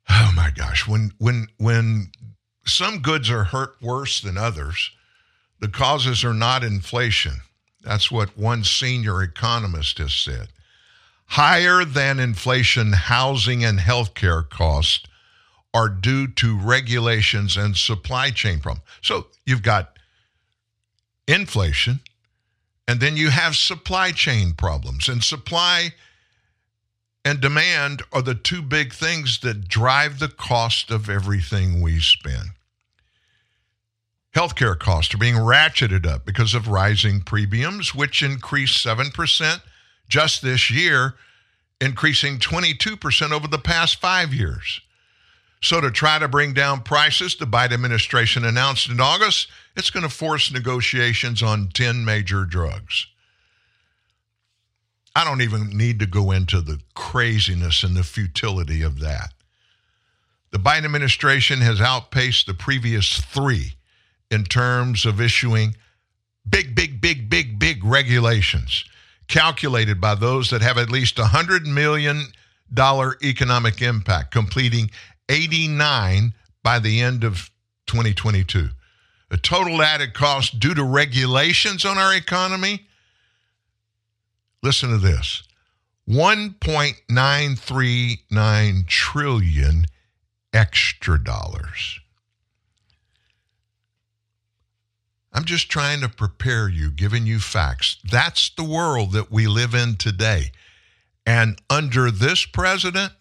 oh my gosh, when when when some goods are hurt worse than others, the causes are not inflation. That's what one senior economist has said. Higher than inflation housing and healthcare costs are due to regulations and supply chain problems. So you've got inflation, and then you have supply chain problems. And supply and demand are the two big things that drive the cost of everything we spend. Healthcare costs are being ratcheted up because of rising premiums, which increased 7% just this year, increasing 22% over the past five years. So, to try to bring down prices, the Biden administration announced in August it's going to force negotiations on 10 major drugs. I don't even need to go into the craziness and the futility of that. The Biden administration has outpaced the previous three in terms of issuing big, big, big, big, big regulations calculated by those that have at least a $100 million economic impact, completing 89 by the end of 2022. A total added cost due to regulations on our economy. Listen to this 1.939 trillion extra dollars. I'm just trying to prepare you, giving you facts. That's the world that we live in today. And under this president,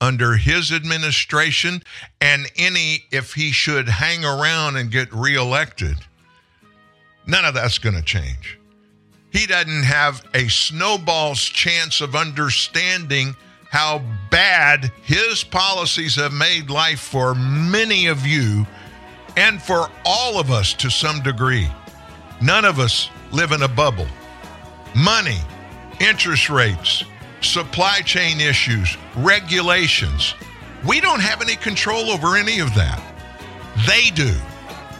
under his administration, and any, if he should hang around and get reelected, none of that's going to change. He doesn't have a snowball's chance of understanding how bad his policies have made life for many of you and for all of us to some degree. None of us live in a bubble. Money, interest rates, supply chain issues, regulations. We don't have any control over any of that. They do.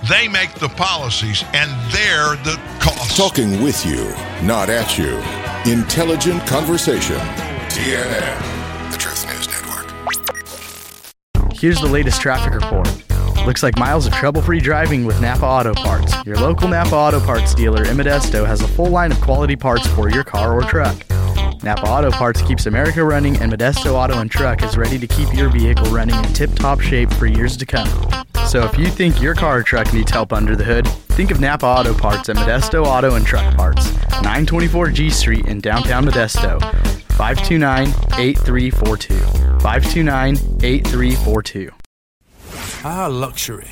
They make the policies and they're the cost. Talking with you, not at you. Intelligent conversation. TNN, the Truth News Network. Here's the latest traffic report. Looks like miles of trouble-free driving with Napa Auto Parts. Your local Napa Auto Parts dealer Modesto has a full line of quality parts for your car or truck. Napa Auto Parts keeps America running, and Modesto Auto and Truck is ready to keep your vehicle running in tip-top shape for years to come. So if you think your car or truck needs help under the hood, think of Napa Auto Parts at Modesto Auto and Truck Parts, 924 G Street in downtown Modesto. 529-8342. 529-8342. Ah, luxury.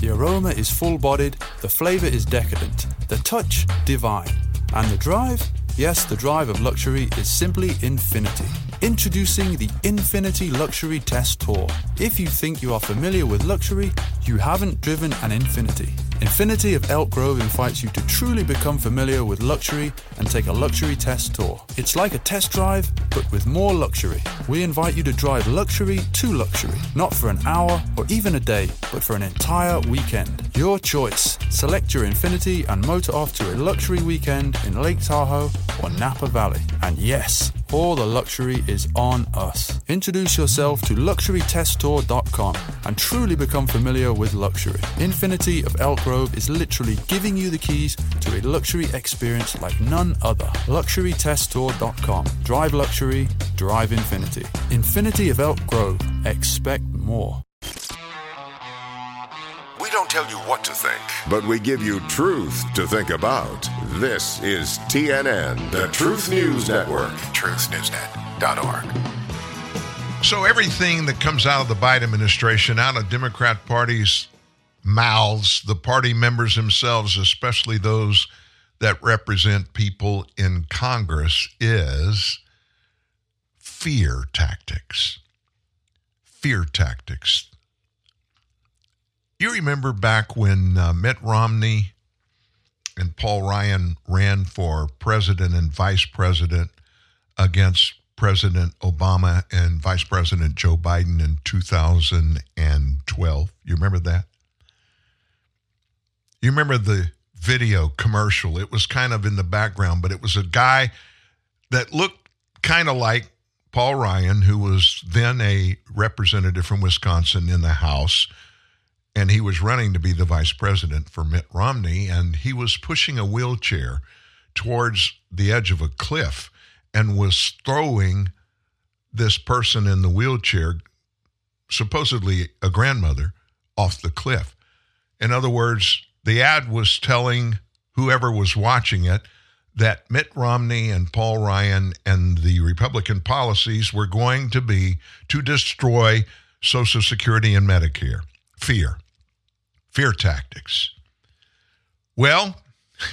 The aroma is full bodied, the flavour is decadent, the touch divine, and the drive? Yes, the drive of luxury is simply infinity. Introducing the Infiniti Luxury Test Tour. If you think you are familiar with luxury, you haven't driven an Infiniti. Infiniti of Elk Grove invites you to truly become familiar with luxury and take a luxury test tour. It's like a test drive, but with more luxury. We invite you to drive luxury to luxury, not for an hour or even a day, but for an entire weekend. Your choice. Select your Infiniti and motor off to a luxury weekend in Lake Tahoe or Napa Valley. And yes, all the luxury is on us. Introduce yourself to luxurytesttour.com and truly become familiar with luxury. Infiniti of Elk Grove is literally giving you the keys to a luxury experience like none other. Luxurytesttour.com. Drive luxury, drive infinity. Infiniti of Elk Grove. Expect more. We don't tell you what to think, but we give you truth to think about. This is TNN, the Truth News Network. TruthNewsNet.org. So everything that comes out of the Biden administration, out of Democrat Party's mouths, the party members themselves, especially those that represent people in Congress, is fear tactics. Fear tactics. You remember back when uh, Mitt Romney and Paul Ryan ran for president and vice president against President Obama and Vice President Joe Biden in 2012. You remember that? You remember the video commercial? It was kind of in the background, but it was a guy that looked kind of like Paul Ryan, who was then a representative from Wisconsin in the House. And he was running to be the vice president for Mitt Romney. And he was pushing a wheelchair towards the edge of a cliff and was throwing this person in the wheelchair, supposedly a grandmother, off the cliff. In other words, the ad was telling whoever was watching it that Mitt Romney and Paul Ryan and the Republican policies were going to be to destroy Social Security and Medicare. Fear. Fear tactics. Well,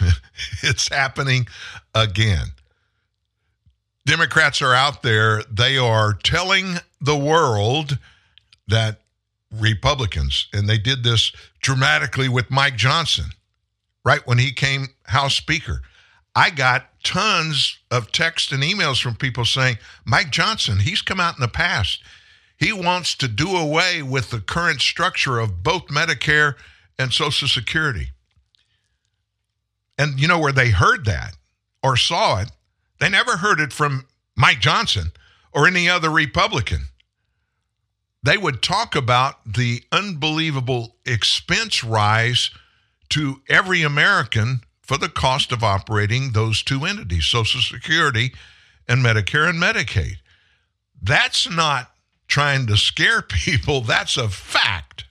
[LAUGHS] it's happening again. Democrats are out there. They are telling the world that Republicans, and they did this dramatically with Mike Johnson, right when he came House Speaker. I got tons of texts and emails from people saying, Mike Johnson, he's come out in the past. He wants to do away with the current structure of both Medicare and Social Security. And you know where they heard that or saw it? They never heard it from Mike Johnson or any other Republican. They would talk about the unbelievable expense rise to every American for the cost of operating those two entities, Social Security and Medicare and Medicaid. That's not trying to scare [LAUGHS] people, that's a fact.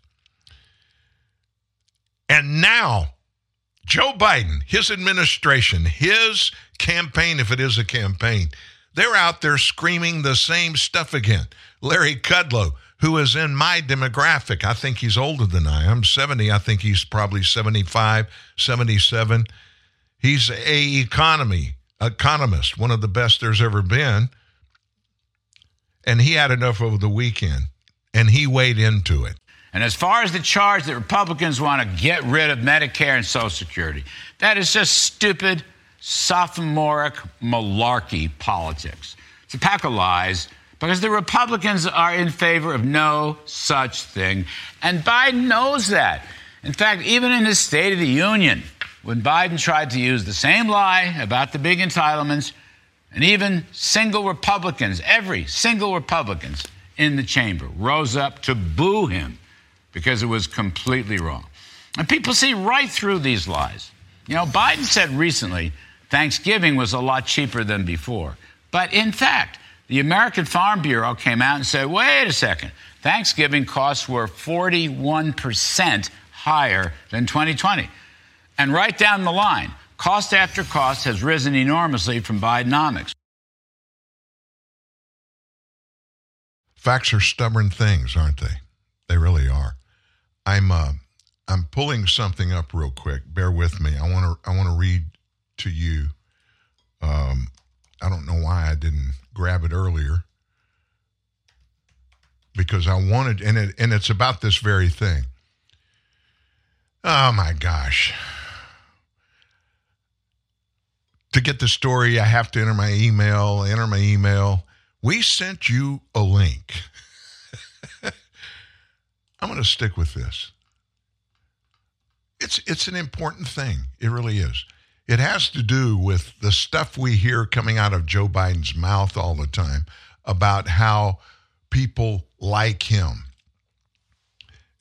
And now, Joe Biden, his administration, his campaign, if it is a campaign, they're out there screaming the same stuff again. Larry Kudlow, who is in my demographic, I think he's older than I am, 70, I think he's probably 75, 77. He's a economy economist, one of the best there's ever been. And he had enough over the weekend and he weighed into it. And as far as the charge that Republicans want to get rid of Medicare and Social Security, that is just stupid, sophomoric malarkey politics. It's a pack of lies because the Republicans are in favor of no such thing. And Biden knows that. In fact, even in his State of the Union, when Biden tried to use the same lie about the big entitlements, and even single Republicans, every single Republicans in the chamber rose up to boo him because it was completely wrong. And people see right through these lies. You know, Biden said recently Thanksgiving was a lot cheaper than before. But in fact, the American Farm Bureau came out and said, wait a second, Thanksgiving costs were 41% higher than 2020. And right down the line, cost after cost has risen enormously from Bidenomics. Facts are stubborn things, aren't they? They really are. I'm uh, I'm pulling something up real quick. Bear with me. I want to I want to read to you. Um, I don't know why I didn't grab it earlier because I wanted, and it and it's about this very thing. Oh my gosh. To get the story, I have to enter my email, enter my email. We sent you a link. [LAUGHS] I'm going to stick with this. It's it's an important thing. It really is. It has to do with the stuff we hear coming out of Joe Biden's mouth all the time about how people like him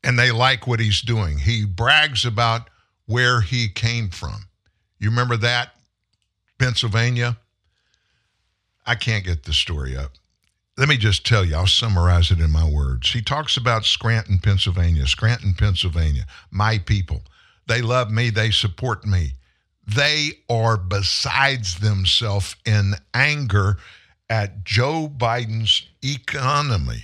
and they like what he's doing. He brags about where he came from. You remember that? Pennsylvania? I can't get the story up. Let me just tell you, I'll summarize it in my words. He talks about Scranton, Pennsylvania. Scranton, Pennsylvania, my people. They love me, they support me. They are besides themselves in anger at Joe Biden's economy,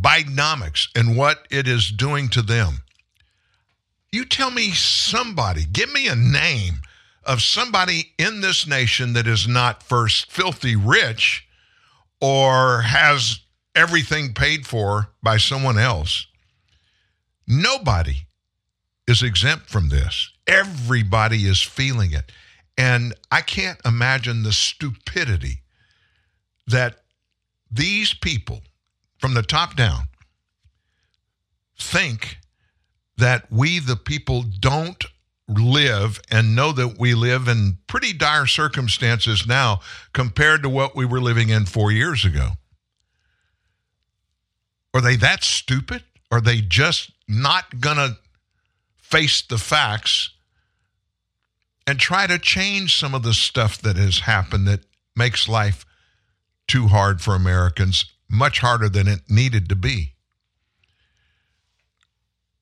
Bidenomics, and what it is doing to them. You tell me somebody, give me a name of somebody in this nation that is not first filthy rich or has everything paid for by someone else. Nobody is exempt from this. Everybody is feeling it. And I can't imagine the stupidity that these people from the top down think that we, the people, don't live and know that we live in pretty dire circumstances now compared to what we were living in four years ago. Are they that stupid? Are they just not going to face the facts and try to change some of the stuff that has happened that makes life too hard for Americans, much harder than it needed to be.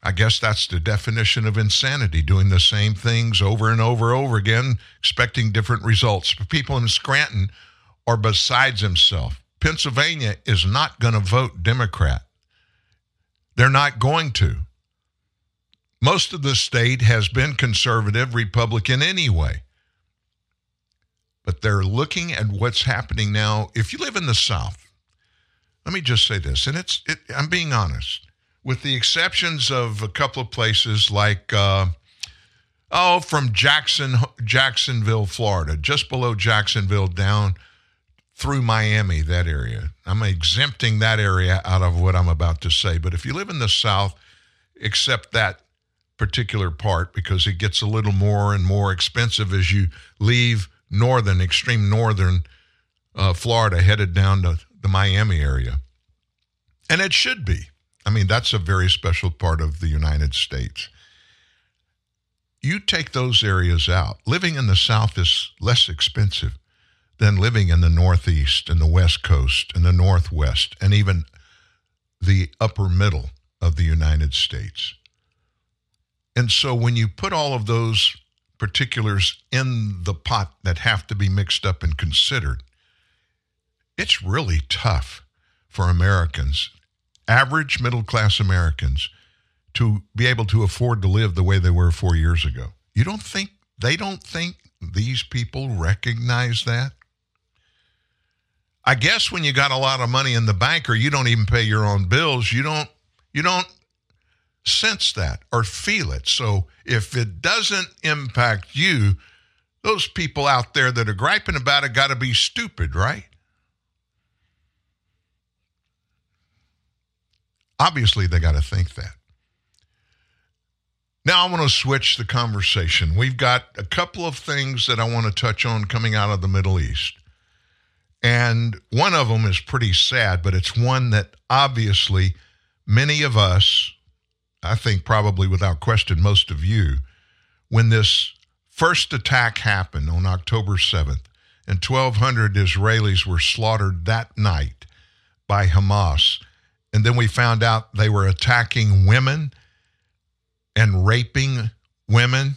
I guess that's the definition of insanity, doing the same things over and over and over again, expecting different results. People in Scranton are besides themselves. Pennsylvania is not going to vote Democrat. They're not going to. Most of the state has been conservative, Republican anyway. But they're looking at what's happening now. If you live in the South, let me just say this, and it's it, I'm being honest, with the exceptions of a couple of places like uh, oh, from Jackson Jacksonville, Florida, just below Jacksonville, down through Miami, that area. I'm exempting that area out of what I'm about to say. But if you live in the South, except that particular part because it gets a little more and more expensive as you leave northern, extreme northern uh, Florida, headed down to the Miami area. And it should be. I mean, that's a very special part of the United States. You take those areas out, living in the South is less expensive than living in the Northeast and the West Coast and the Northwest and even the upper middle of the United States. And so when you put all of those particulars in the pot that have to be mixed up and considered, it's really tough for Americans, average middle class Americans, to be able to afford to live the way they were four years ago. You don't think they don't think these people recognize that? I guess when you got a lot of money in the bank or you don't even pay your own bills, you don't you don't sense that or feel it. So if it doesn't impact you, those people out there that are griping about it got to be stupid, right? Obviously, they got to think that. Now, I want to switch the conversation. We've got a couple of things that I want to touch on coming out of the Middle East. And one of them is pretty sad, but it's one that obviously many of us, I think probably without question, most of you, when this first attack happened on October 7th, and 1,200 Israelis were slaughtered that night by Hamas, And then we found out they were attacking women and raping women.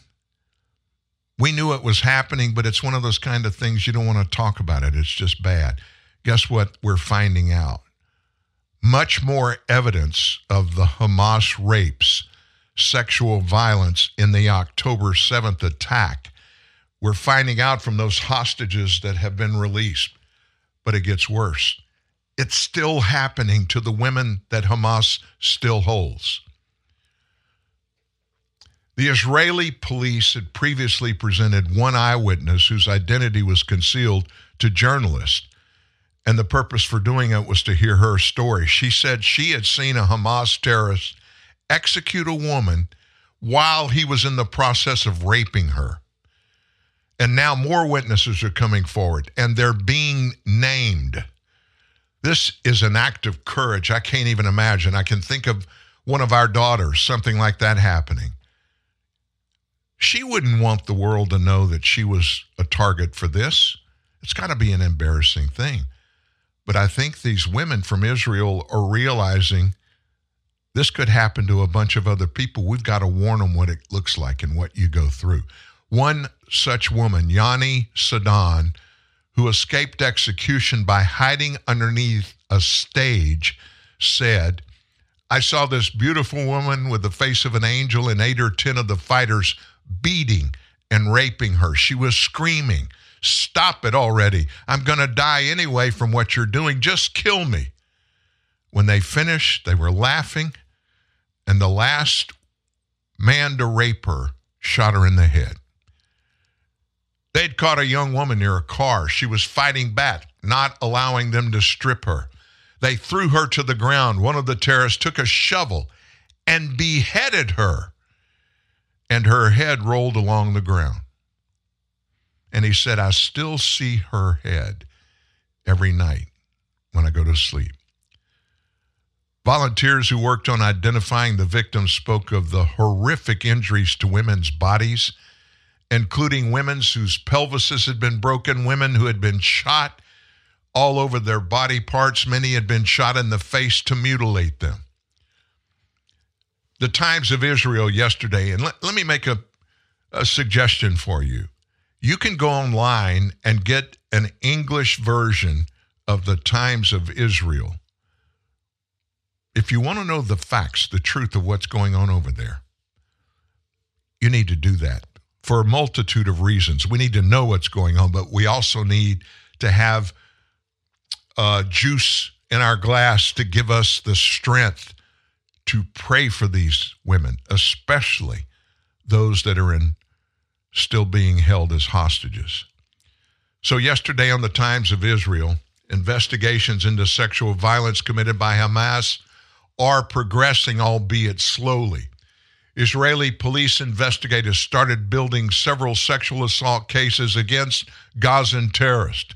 We knew it was happening, but it's one of those kind of things you don't want to talk about it. It's just bad. Guess what we're finding out? Much more evidence of the Hamas rapes, sexual violence in the October 7th attack. We're finding out from those hostages that have been released. But it gets worse. It's still happening to the women that Hamas still holds. The Israeli police had previously presented one eyewitness whose identity was concealed to journalists, and the purpose for doing it was to hear her story. She said she had seen a Hamas terrorist execute a woman while he was in the process of raping her. And now more witnesses are coming forward, and they're being named. This is an act of courage I can't even imagine. I can think of one of our daughters, something like that happening. She wouldn't want the world to know that she was a target for this. It's got to be an embarrassing thing. But I think these women from Israel are realizing this could happen to a bunch of other people. We've got to warn them what it looks like and what you go through. One such woman, Yanni Sadan, who escaped execution by hiding underneath a stage, said, I saw this beautiful woman with the face of an angel and eight or ten of the fighters beating and raping her. She was screaming, Stop it already. I'm going to die anyway from what you're doing. Just kill me. When they finished, they were laughing, and the last man to rape her shot her in the head. They'd caught a young woman near a car. She was fighting back, not allowing them to strip her. They threw her to the ground. One of the terrorists took a shovel and beheaded her, and her head rolled along the ground. And he said, I still see her head every night when I go to sleep. Volunteers who worked on identifying the victims spoke of the horrific injuries to women's bodies including women whose pelvises had been broken, women who had been shot all over their body parts. Many had been shot in the face to mutilate them. The Times of Israel yesterday, and let, let me make a, a suggestion for you. You can go online and get an English version of the Times of Israel. If you want to know the facts, the truth of what's going on over there, you need to do that for a multitude of reasons. We need to know what's going on, but we also need to have uh, juice in our glass to give us the strength to pray for these women, especially those that are in still being held as hostages. So, yesterday on the Times of Israel, investigations into sexual violence committed by Hamas are progressing, albeit slowly. Israeli police investigators started building several sexual assault cases against Gazan terrorists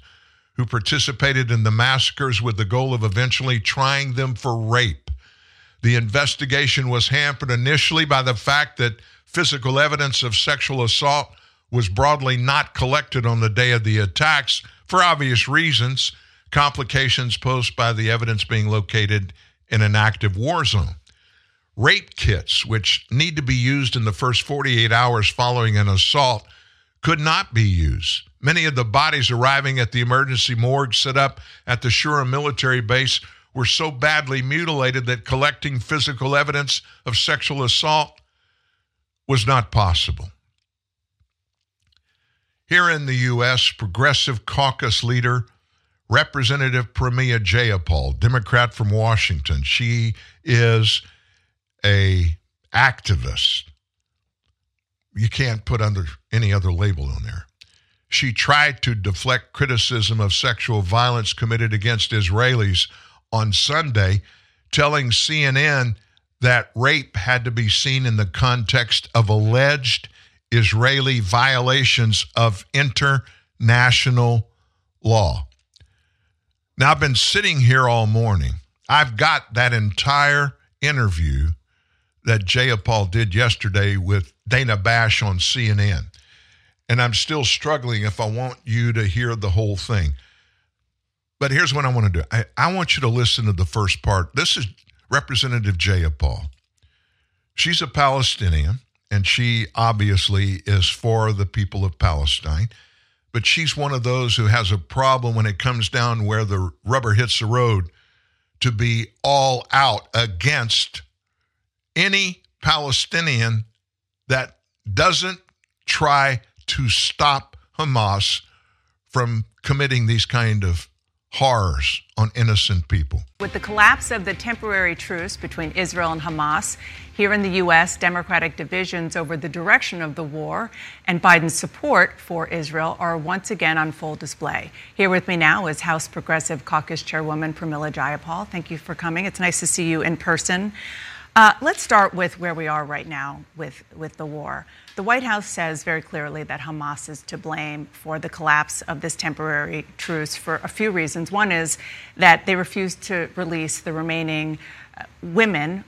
who participated in the massacres with the goal of eventually trying them for rape. The investigation was hampered initially by the fact that physical evidence of sexual assault was broadly not collected on the day of the attacks for obvious reasons, complications posed by the evidence being located in an active war zone. Rape kits, which need to be used in the first 48 hours following an assault, could not be used. Many of the bodies arriving at the emergency morgue set up at the Shura military base were so badly mutilated that collecting physical evidence of sexual assault was not possible. Here in the U.S., Progressive Caucus leader Representative Pramila Jayapal, Democrat from Washington, she is a activist. You can't put under any other label on there. She tried to deflect criticism of sexual violence committed against Israelis on Sunday, telling CNN that rape had to be seen in the context of alleged Israeli violations of international law. Now, I've been sitting here all morning. I've got that entire interview that Jayapal did yesterday with Dana Bash on CNN. And I'm still struggling if I want you to hear the whole thing. But here's what I want to do. I, I want you to listen to the first part. This is Representative Jayapal. She's a Palestinian, and she obviously is for the people of Palestine. But she's one of those who has a problem when it comes down where the rubber hits the road to be all out against any Palestinian that doesn't try to stop Hamas from committing these kind of horrors on innocent people. With the collapse of the temporary truce between Israel and Hamas, here in the U.S., Democratic divisions over the direction of the war and Biden's support for Israel are once again on full display. Here with me now is House Progressive Caucus Chairwoman Pramila Jayapal. Thank you for coming. It's nice to see you in person. Uh, let's start with where we are right now with, with the war. The White House says very clearly that Hamas is to blame for the collapse of this temporary truce for a few reasons. One is that they refused to release the remaining uh, women,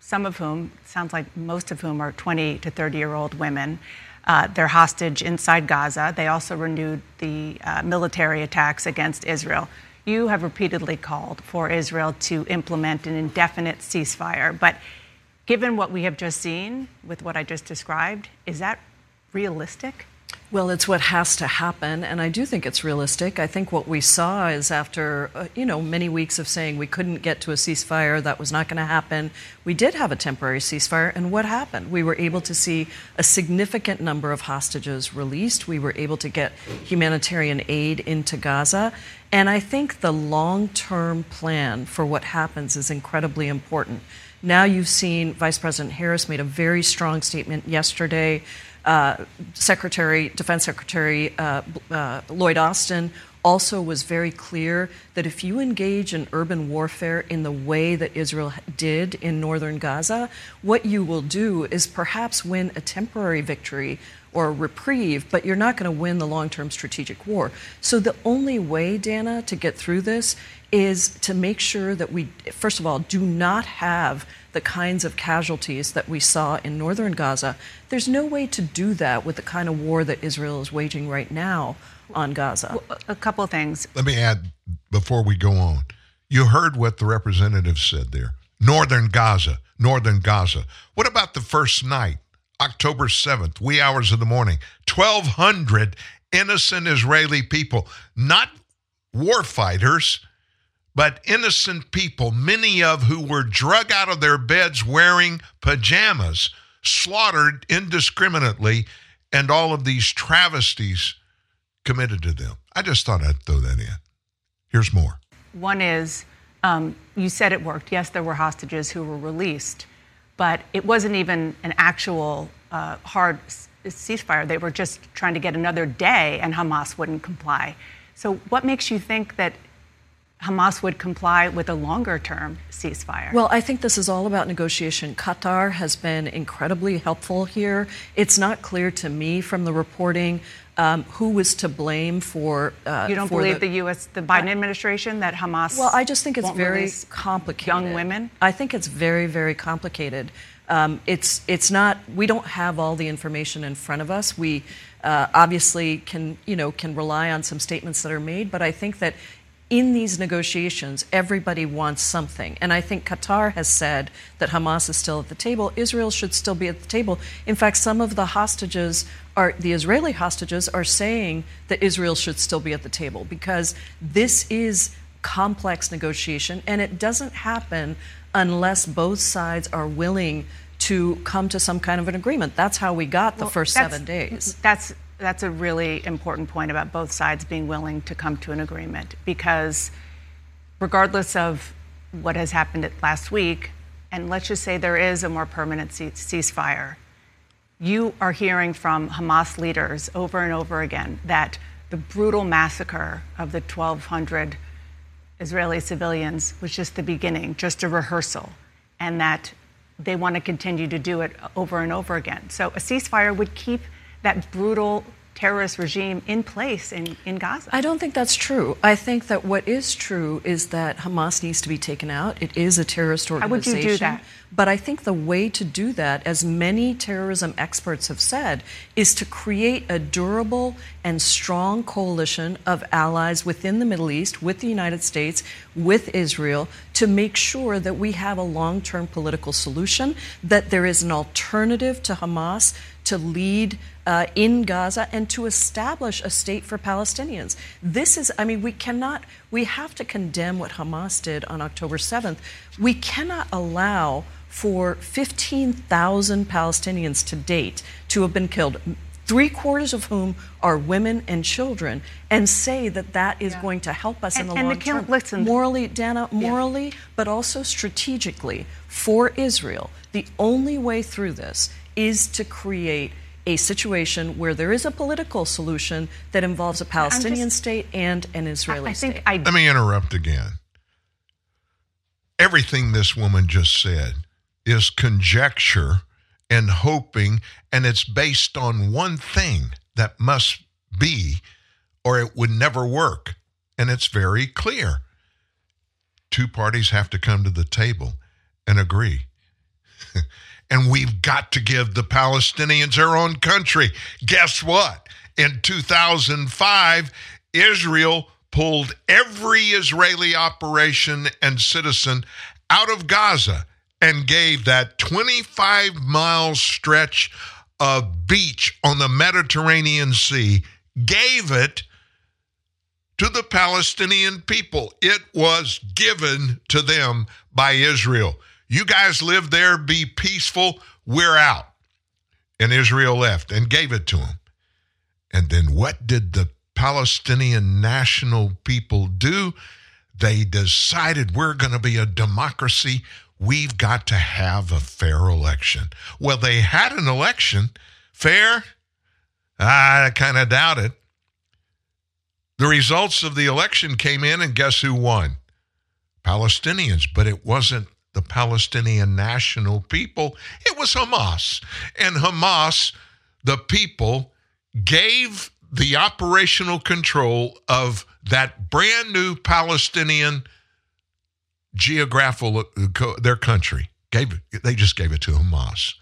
some of whom, sounds like most of whom are 20 to 30 year old women. Uh, they're hostage inside Gaza. They also renewed the uh, military attacks against Israel. You have repeatedly called for Israel to implement an indefinite ceasefire. But given what we have just seen with what I just described, is that realistic? Well, it's what has to happen, and I do think it's realistic. I think what we saw is after, uh, you know, many weeks of saying we couldn't get to a ceasefire, that was not going to happen. We did have a temporary ceasefire, and what happened? We were able to see a significant number of hostages released. We were able to get humanitarian aid into Gaza, and I think the long-term plan for what happens is incredibly important. Now you've seen Vice President Harris made a very strong statement yesterday uh, Secretary, Defense Secretary uh, uh, Lloyd Austin also was very clear that if you engage in urban warfare in the way that Israel did in northern Gaza, what you will do is perhaps win a temporary victory or a reprieve, but you're not going to win the long term strategic war. So the only way, Dana, to get through this is to make sure that we, first of all, do not have the kinds of casualties that we saw in northern Gaza. There's no way to do that with the kind of war that Israel is waging right now on Gaza. A couple of things. Let me add before we go on. You heard what the representative said there. Northern Gaza, northern Gaza. What about the first night, October 7th, wee hours of the morning? 1,200 innocent Israeli people, not war fighters, but innocent people, many of who were drug out of their beds wearing pajamas, slaughtered indiscriminately, and all of these travesties committed to them. I just thought I'd throw that in. Here's more. One is um, you said it worked. Yes, there were hostages who were released, but it wasn't even an actual uh, hard ceasefire. They were just trying to get another day, and Hamas wouldn't comply. So, what makes you think that Hamas would comply with a longer term ceasefire? Well, I think this is all about negotiation. Qatar has been incredibly helpful here. It's not clear to me from the reporting um, who was to blame for. Uh, you don't for believe the, the, U.S., the Biden administration, that Hamas? Well, I just think it's very complicated. Young women. I think it's very, very complicated. Um, it's it's not. We don't have all the information in front of us. We uh, obviously can you know can rely on some statements that are made, but I think that in these negotiations, everybody wants something. And I think Qatar has said that Hamas is still at the table. Israel should still be at the table. In fact, some of the hostages are, the Israeli hostages are saying that Israel should still be at the table because this is complex negotiation and it doesn't happen unless both sides are willing to come to some kind of an agreement. That's how we got the well, first seven days. That's that's a really important point about both sides being willing to come to an agreement because regardless of what has happened last week, and let's just say there is a more permanent ceasefire, you are hearing from Hamas leaders over and over again that the brutal massacre of the 1,200 Israeli civilians was just the beginning, just a rehearsal, and that they want to continue to do it over and over again. So a ceasefire would keep that brutal terrorist regime in place in, in Gaza. I don't think that's true. I think that what is true is that Hamas needs to be taken out. It is a terrorist organization. How would you do that? But I think the way to do that, as many terrorism experts have said, is to create a durable and strong coalition of allies within the Middle East, with the United States, with Israel, to make sure that we have a long term political solution, that there is an alternative to Hamas to lead uh, in Gaza and to establish a state for Palestinians. This is, I mean, we cannot, we have to condemn what Hamas did on October 7th. We cannot allow for 15,000 Palestinians to date to have been killed. Three quarters of whom are women and children, and say that that is going to help us in And- the and the long kill- term. listen- morally, Dana, morally, but also strategically for Israel. The only way through this is to create a situation where there is a political solution that involves a Palestinian state and an Israeli state. Let me interrupt again. Everything this woman just said is conjecture and hoping, and it's based on one thing that must be, or it would never work. And it's very clear. Two parties have to come to the table and agree. [LAUGHS] and we've got to give the Palestinians their own country. Guess what? In 2005, Israel pulled every Israeli operation and citizen out of Gaza and gave that 25 mile stretch of beach on the Mediterranean Sea, gave it to the Palestinian people. It was given to them by Israel. You guys live there, be peaceful, we're out. And Israel left and gave it to them. And then what did the Palestinian national people do? They decided we're going to be a democracy. We've got to have a fair election. Well, they had an election. Fair? I kind of doubt it. The results of the election came in, and guess who won? Palestinians, but it wasn't the Palestinian national people, it was Hamas. And Hamas, the people, gave the operational control of that brand new Palestinian geographical their country gave they just gave it to Hamas.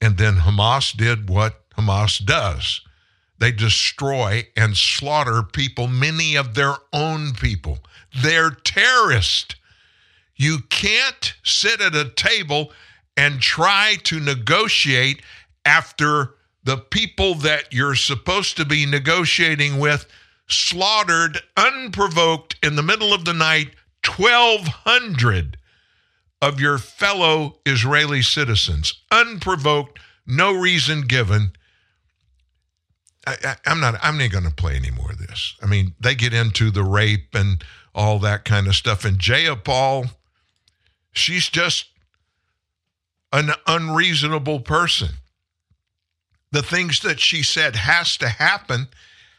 And then Hamas did what Hamas does. They destroy and slaughter people, many of their own people. They're terrorists. You can't sit at a table and try to negotiate after the people that you're supposed to be negotiating with slaughtered unprovoked in the middle of the night 1,200 of your fellow Israeli citizens, unprovoked, no reason given. I, am not. I'm not going to play any more of this. I mean, they get into the rape and all that kind of stuff. And Jayapal, she's just an unreasonable person. The things that she said has to happen.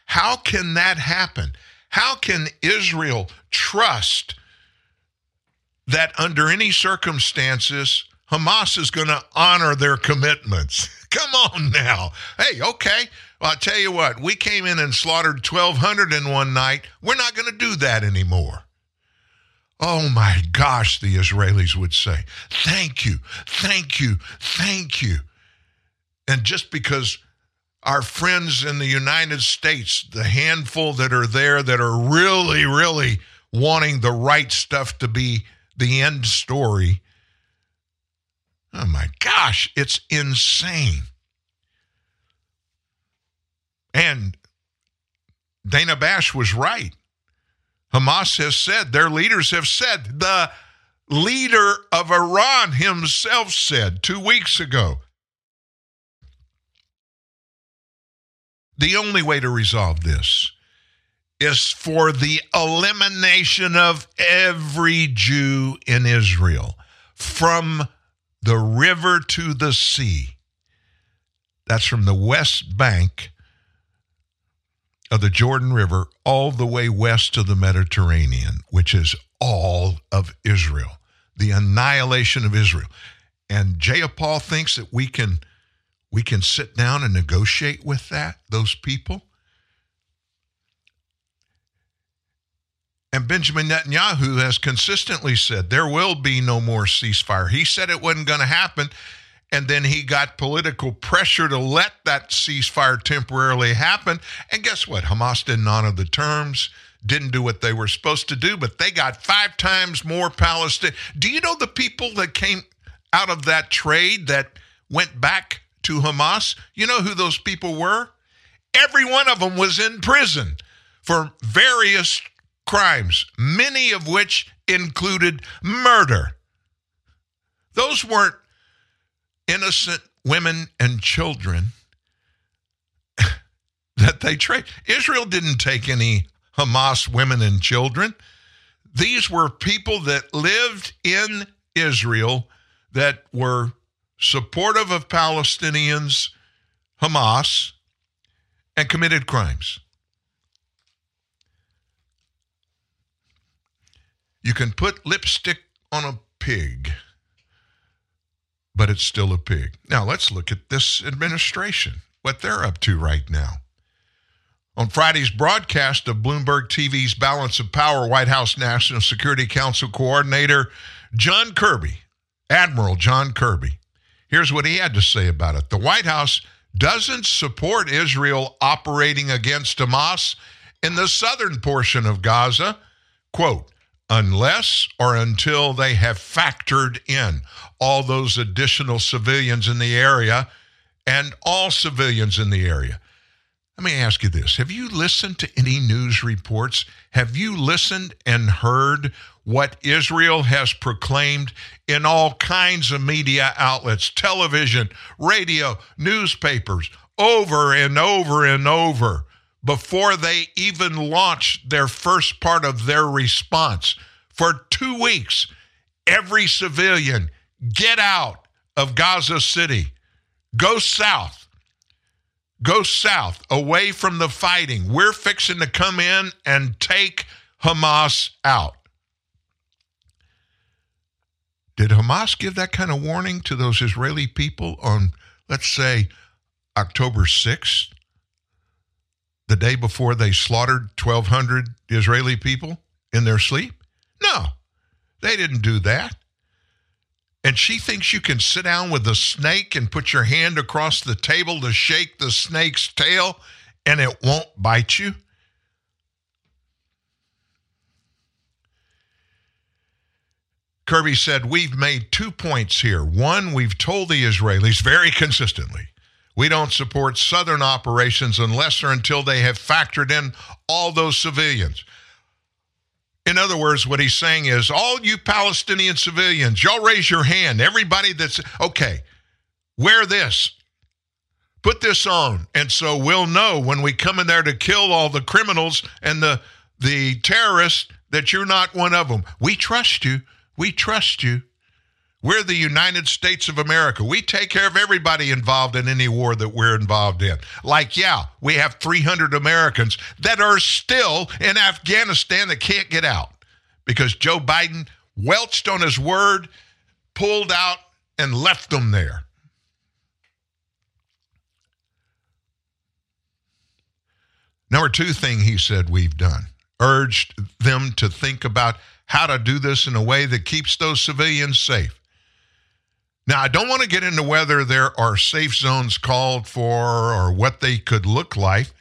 How can that happen? How can Israel trust that under any circumstances Hamas is going to honor their commitments? [LAUGHS] Come on now. Hey, okay. Well, I'll tell you what, we came in and slaughtered 1,200 in one night. We're not going to do that anymore. Oh my gosh, the Israelis would say, thank you, thank you, thank you. And just because our friends in the United States, the handful that are there that are really, really wanting the right stuff to be the end story, oh my gosh, it's insane. And Dana Bash was right. Hamas has said, their leaders have said, the leader of Iran himself said two weeks ago, the only way to resolve this is for the elimination of every Jew in Israel from the river to the sea. That's from the West Bank of the Jordan River all the way west to the Mediterranean, which is all of Israel, the annihilation of Israel. And Jayapal thinks that we can we can sit down and negotiate with that, those people. And Benjamin Netanyahu has consistently said there will be no more ceasefire. He said it wasn't going to happen. And then he got political pressure to let that ceasefire temporarily happen. And guess what? Hamas didn't honor the terms, didn't do what they were supposed to do, but they got five times more Palestine. Do you know the people that came out of that trade that went back to Hamas? You know who those people were? Every one of them was in prison for various crimes, many of which included murder. Those weren't innocent women and children [LAUGHS] that they trade. Israel didn't take any Hamas women and children. These were people that lived in Israel that were supportive of Palestinians, Hamas, and committed crimes. You can put lipstick on a pig, but it's still a pig. Now, let's look at this administration, what they're up to right now. On Friday's broadcast of Bloomberg TV's Balance of Power, White House National Security Council Coordinator John Kirby, Admiral John Kirby, here's what he had to say about it. The White House doesn't support Israel operating against Hamas in the southern portion of Gaza. Quote, unless or until they have factored in all those additional civilians in the area and all civilians in the area. Let me ask you this Have you listened to any news reports? Have you listened and heard what Israel has proclaimed in all kinds of media outlets, television, radio, newspapers, over and over and over? Before they even launched their first part of their response. For two weeks, every civilian get out of Gaza City, go south, go south, away from the fighting. We're fixing to come in and take Hamas out. Did Hamas give that kind of warning to those Israeli people on, let's say, October 6th? The day before they slaughtered 1,200 Israeli people in their sleep? No, they didn't do that. And she thinks you can sit down with a snake and put your hand across the table to shake the snake's tail and it won't bite you? Kirby said, We've made two points here. One, we've told the Israelis very consistently we don't support Southern operations unless or until they have factored in all those civilians. In other words, what he's saying is all you Palestinian civilians, y'all raise your hand. Everybody that's okay, wear this, put this on. And so we'll know when we come in there to kill all the criminals and the, the terrorists that you're not one of them. We trust you. We trust you. We're the United States of America. We take care of everybody involved in any war that we're involved in. Like, yeah, we have 300 Americans that are still in Afghanistan that can't get out because Joe Biden welched on his word, pulled out, and left them there. Number two thing he said we've done urged them to think about how to do this in a way that keeps those civilians safe. Now, I don't want to get into whether there are safe zones called for or what they could look like,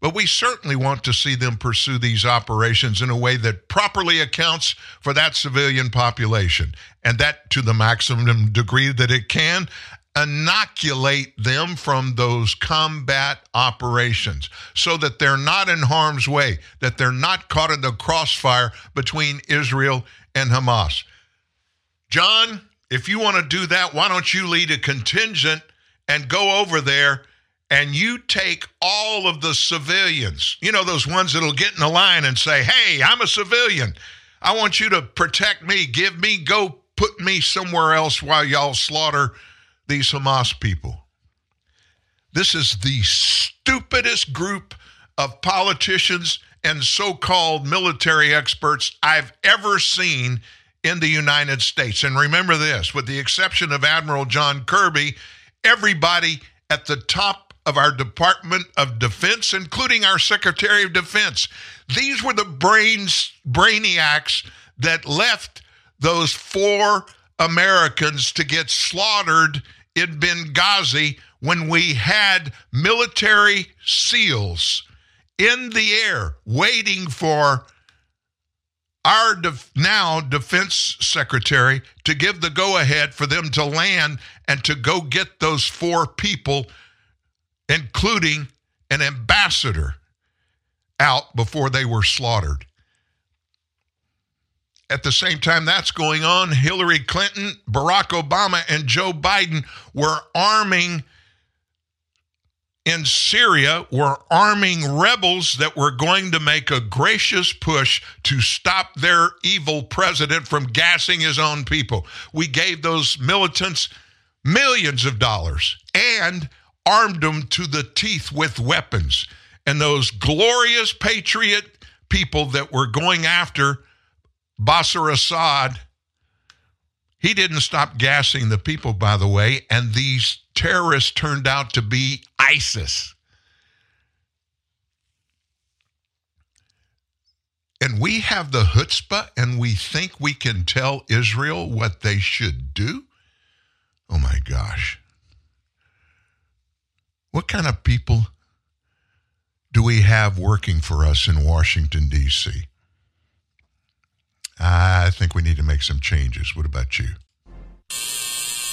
but we certainly want to see them pursue these operations in a way that properly accounts for that civilian population, and that to the maximum degree that it can inoculate them from those combat operations so that they're not in harm's way, that they're not caught in the crossfire between Israel and Hamas. John, if you want to do that, why don't you lead a contingent and go over there and you take all of the civilians, you know, those ones that'll get in the line and say, hey, I'm a civilian. I want you to protect me. Give me, go put me somewhere else while y'all slaughter these Hamas people. This is the stupidest group of politicians and so called military experts I've ever seen in the United States. And remember this with the exception of Admiral John Kirby, everybody at the top of our Department of Defense, including our Secretary of Defense. These were the brains, brainiacs that left those four Americans to get slaughtered in Benghazi when we had military SEALs in the air waiting for our now defense secretary to give the go ahead for them to land and to go get those four people, including an ambassador, out before they were slaughtered. At the same time that's going on, Hillary Clinton, Barack Obama, and Joe Biden were arming in Syria were arming rebels that were going to make a gracious push to stop their evil president from gassing his own people. We gave those militants millions of dollars and armed them to the teeth with weapons. And those glorious patriot people that were going after Bashar Assad, he didn't stop gassing the people, by the way, and these terrorists turned out to be ISIS. And we have the chutzpah and we think we can tell Israel what they should do? Oh my gosh. What kind of people do we have working for us in Washington, D.C.? I think we need to make some changes. What about you?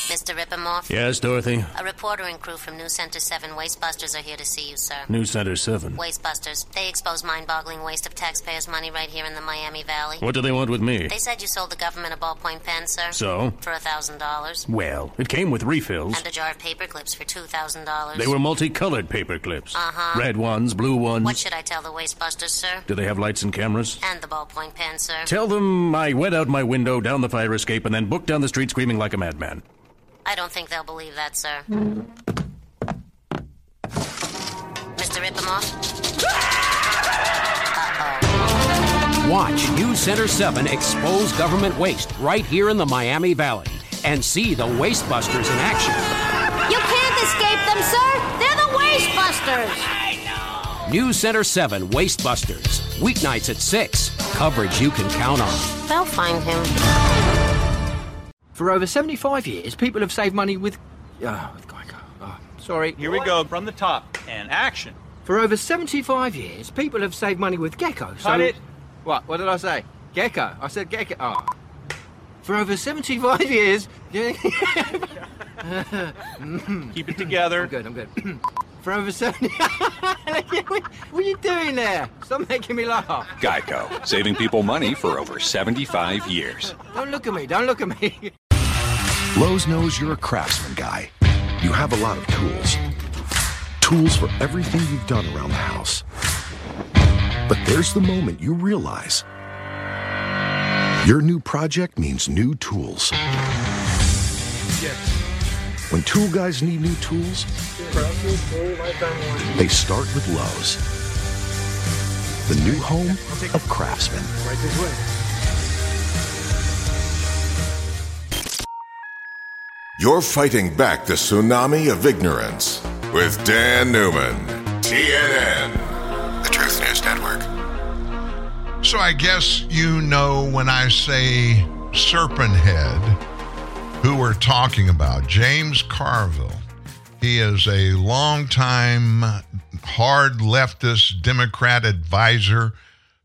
Mr. Rippemoff? Yes, Dorothy? A reporter and crew from News Center 7 Wastebusters are here to see you, sir. News Center 7. Wastebusters. They expose mind-boggling waste of taxpayers' money right here in the Miami Valley. What do they want with me? They said you sold the government a ballpoint pen, sir. So? For a thousand dollars. Well, it came with refills. And a jar of paper clips for two thousand dollars. They were multicolored paper clips. Uh-huh. Red ones, blue ones. What should I tell the Wastebusters, sir? Do they have lights and cameras? And the ballpoint pen, sir. Tell them I went out my window, down the fire escape, and then booked down the street screaming like a madman. I don't think they'll believe that, sir. Mr. Rippemoff? Watch News Center 7 expose government waste right here in the Miami Valley and see the Wastebusters in action. You can't escape them, sir. They're the Wastebusters. News Center 7 Wastebusters. Weeknights at 6. Coverage you can count on. They'll find him. For over 75 years, people have saved money with. Oh, with Geico. Oh, sorry. Here we go from the top and action. For over 75 years, people have saved money with Gecko. So... Cut it. What? What did I say? Gecko. I said Gecko. Oh. For over 75 years. [LAUGHS] [LAUGHS] Keep it together. I'm good, I'm good. [CLEARS THROAT] For over 70. [LAUGHS] what are you doing there? Stop making me laugh. Geico, saving people money for over 75 years. Don't look at me, don't look at me. Lowe's knows you're a craftsman guy. You have a lot of tools. Tools for everything you've done around the house. But there's the moment you realize your new project means new tools. Yes. When tool guys need new tools, they start with Lowe's, the new home of craftsmen. You're fighting back the tsunami of ignorance with Dan Newman, TNN, the Truth News Network. So I guess you know when I say Serpent Head, who we're talking about. James Carville. He is a longtime hard leftist Democrat advisor,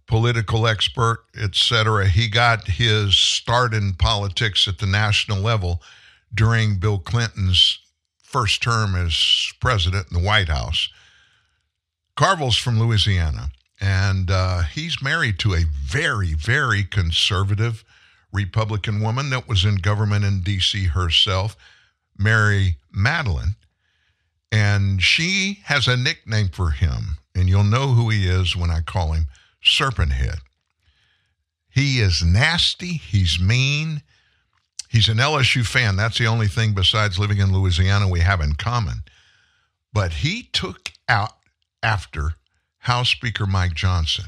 political expert, etc. He got his start in politics at the national level during Bill Clinton's first term as president in the White House. Carville's from Louisiana, and uh, he's married to a very, very conservative Republican woman that was in government in D.C. herself, Mary Matalin. And she has a nickname for him, and you'll know who he is when I call him Serpent Head. He is nasty, he's mean, he's an LSU fan. That's the only thing besides living in Louisiana we have in common. But he took out after House Speaker Mike Johnson.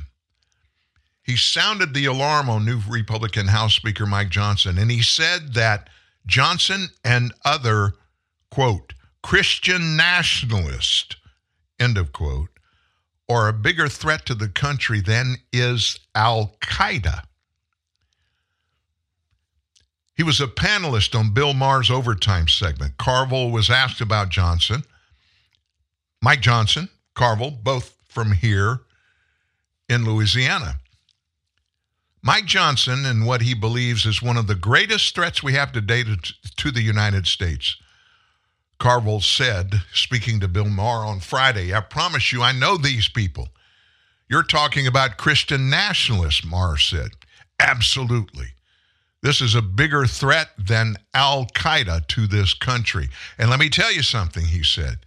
He sounded the alarm on new Republican House Speaker Mike Johnson, and he said that Johnson and other, quote, Christian nationalists, end of quote, are a bigger threat to the country than is Al Qaeda. He was a panelist on Bill Maher's overtime segment. Carville was asked about Johnson. Mike Johnson, Carville, both from here in Louisiana. Mike Johnson and what he believes is one of the greatest threats we have today to, to the United States. Carville said, speaking to Bill Maher on Friday, I promise you, I know these people. You're talking about Christian nationalists, Maher said. Absolutely. This is a bigger threat than Al Qaeda to this country. And let me tell you something, he said.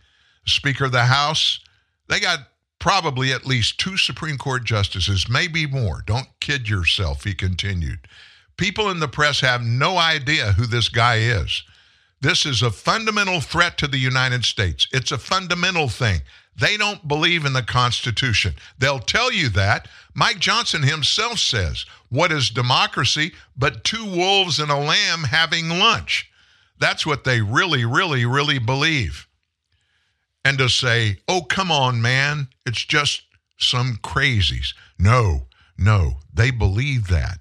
Speaker of the House, they got probably at least two Supreme Court justices, maybe more. Don't kid yourself, he continued. People in the press have no idea who this guy is. This is a fundamental threat to the United States. It's a fundamental thing. They don't believe in the Constitution. They'll tell you that. Mike Johnson himself says, What is democracy but two wolves and a lamb having lunch? That's what they really, really, really believe. And to say, Oh, come on, man, it's just some crazies. No, no, they believe that.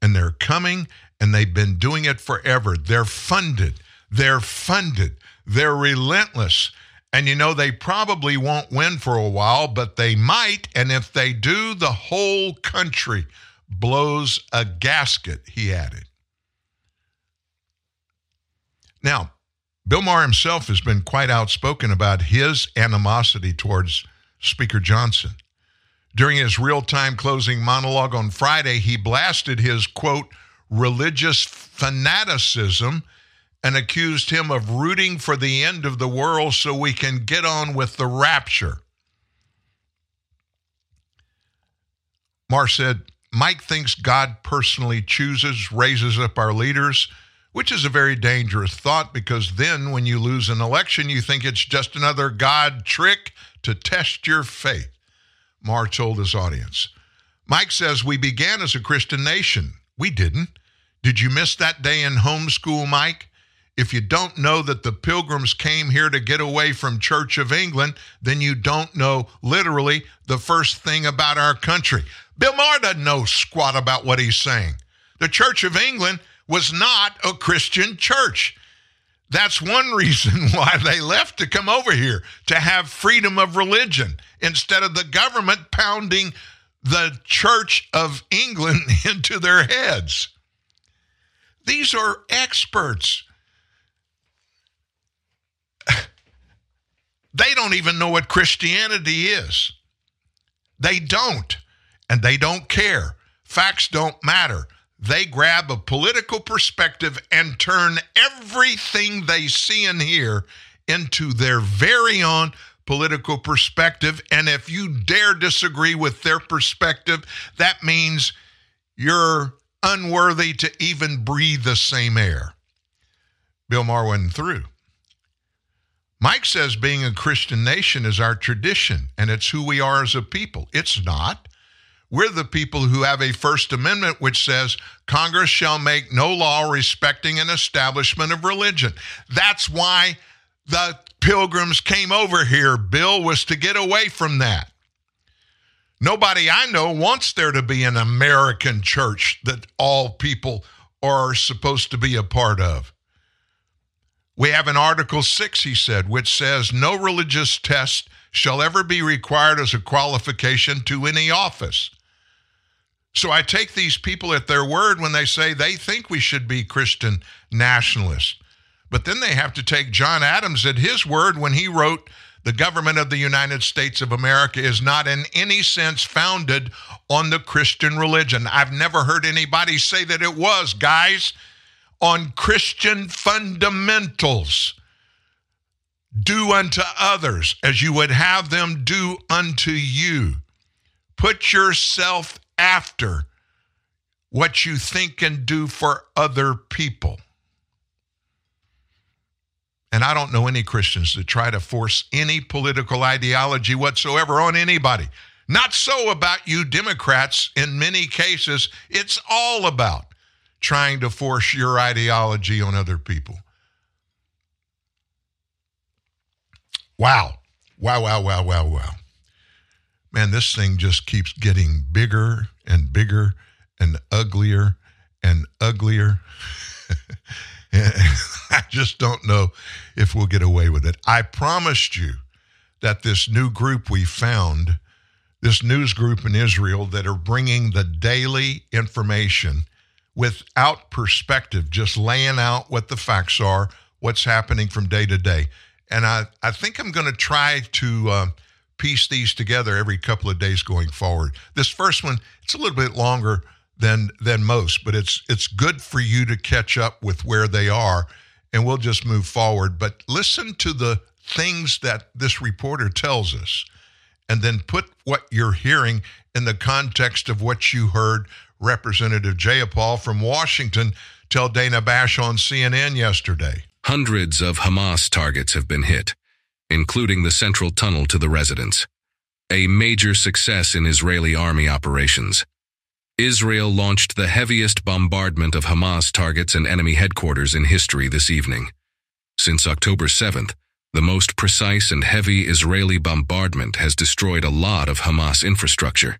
And they're coming and they've been doing it forever. They're funded. They're funded. They're relentless. And you know, they probably won't win for a while, but they might. And if they do, the whole country blows a gasket, he added. Now, Bill Maher himself has been quite outspoken about his animosity towards Speaker Johnson. During his real time closing monologue on Friday, he blasted his quote, religious fanaticism and accused him of rooting for the end of the world so we can get on with the rapture. Maher said, Mike thinks God personally chooses, raises up our leaders, which is a very dangerous thought because then when you lose an election, you think it's just another God trick to test your faith. Maher told his audience. Mike says, We began as a Christian nation. We didn't. Did you miss that day in homeschool, Mike? If you don't know that the pilgrims came here to get away from Church of England, then you don't know literally the first thing about our country. Bill Maher doesn't know squat about what he's saying. The Church of England was not a Christian church. That's one [LAUGHS] reason why they left to come over here to have freedom of religion instead of the government pounding the Church of England [LAUGHS] into their heads. These are experts. They don't even know what Christianity is. They don't, and they don't care. Facts don't matter. They grab a political perspective and turn everything they see and hear into their very own political perspective. And if you dare disagree with their perspective, that means you're unworthy to even breathe the same air. Bill Maher went through. Mike says being a Christian nation is our tradition and it's who we are as a people. It's not. We're the people who have a First Amendment which says Congress shall make no law respecting an establishment of religion. That's why the pilgrims came over here. Bill was to get away from that. Nobody I know wants there to be an American church that all people are supposed to be a part of. We have an Article 6, he said, which says no religious test shall ever be required as a qualification to any office. So I take these people at their word when they say they think we should be Christian nationalists. But then they have to take John Adams at his word when he wrote, The government of the United States of America is not in any sense founded on the Christian religion. I've never heard anybody say that it was, guys on Christian fundamentals. Do unto others as you would have them do unto you. Put yourself after what you think and do for other people. And I don't know any Christians that try to force any political ideology whatsoever on anybody. Not so about you Democrats. In many cases, it's all about trying to force your ideology on other people. Wow. Wow, wow, wow, wow, wow. Man, this thing just keeps getting bigger and bigger and uglier and uglier. [LAUGHS] I just don't know if we'll get away with it. I promised you that this new group we found, this news group in Israel that are bringing the daily information without perspective, just laying out what the facts are, what's happening from day to day. And I, I think I'm going to try to uh, piece these together every couple of days going forward. This first one, it's a little bit longer than than most, but it's it's good for you to catch up with where they are, and we'll just move forward. But listen to the things that this reporter tells us, and then put what you're hearing in the context of what you heard Representative Jayapal from Washington tell Dana Bash on CNN yesterday. Hundreds of Hamas targets have been hit, including the central tunnel to the residence. A major success in Israeli army operations. Israel launched the heaviest bombardment of Hamas targets and enemy headquarters in history this evening. Since October 7th, the most precise and heavy Israeli bombardment has destroyed a lot of Hamas infrastructure.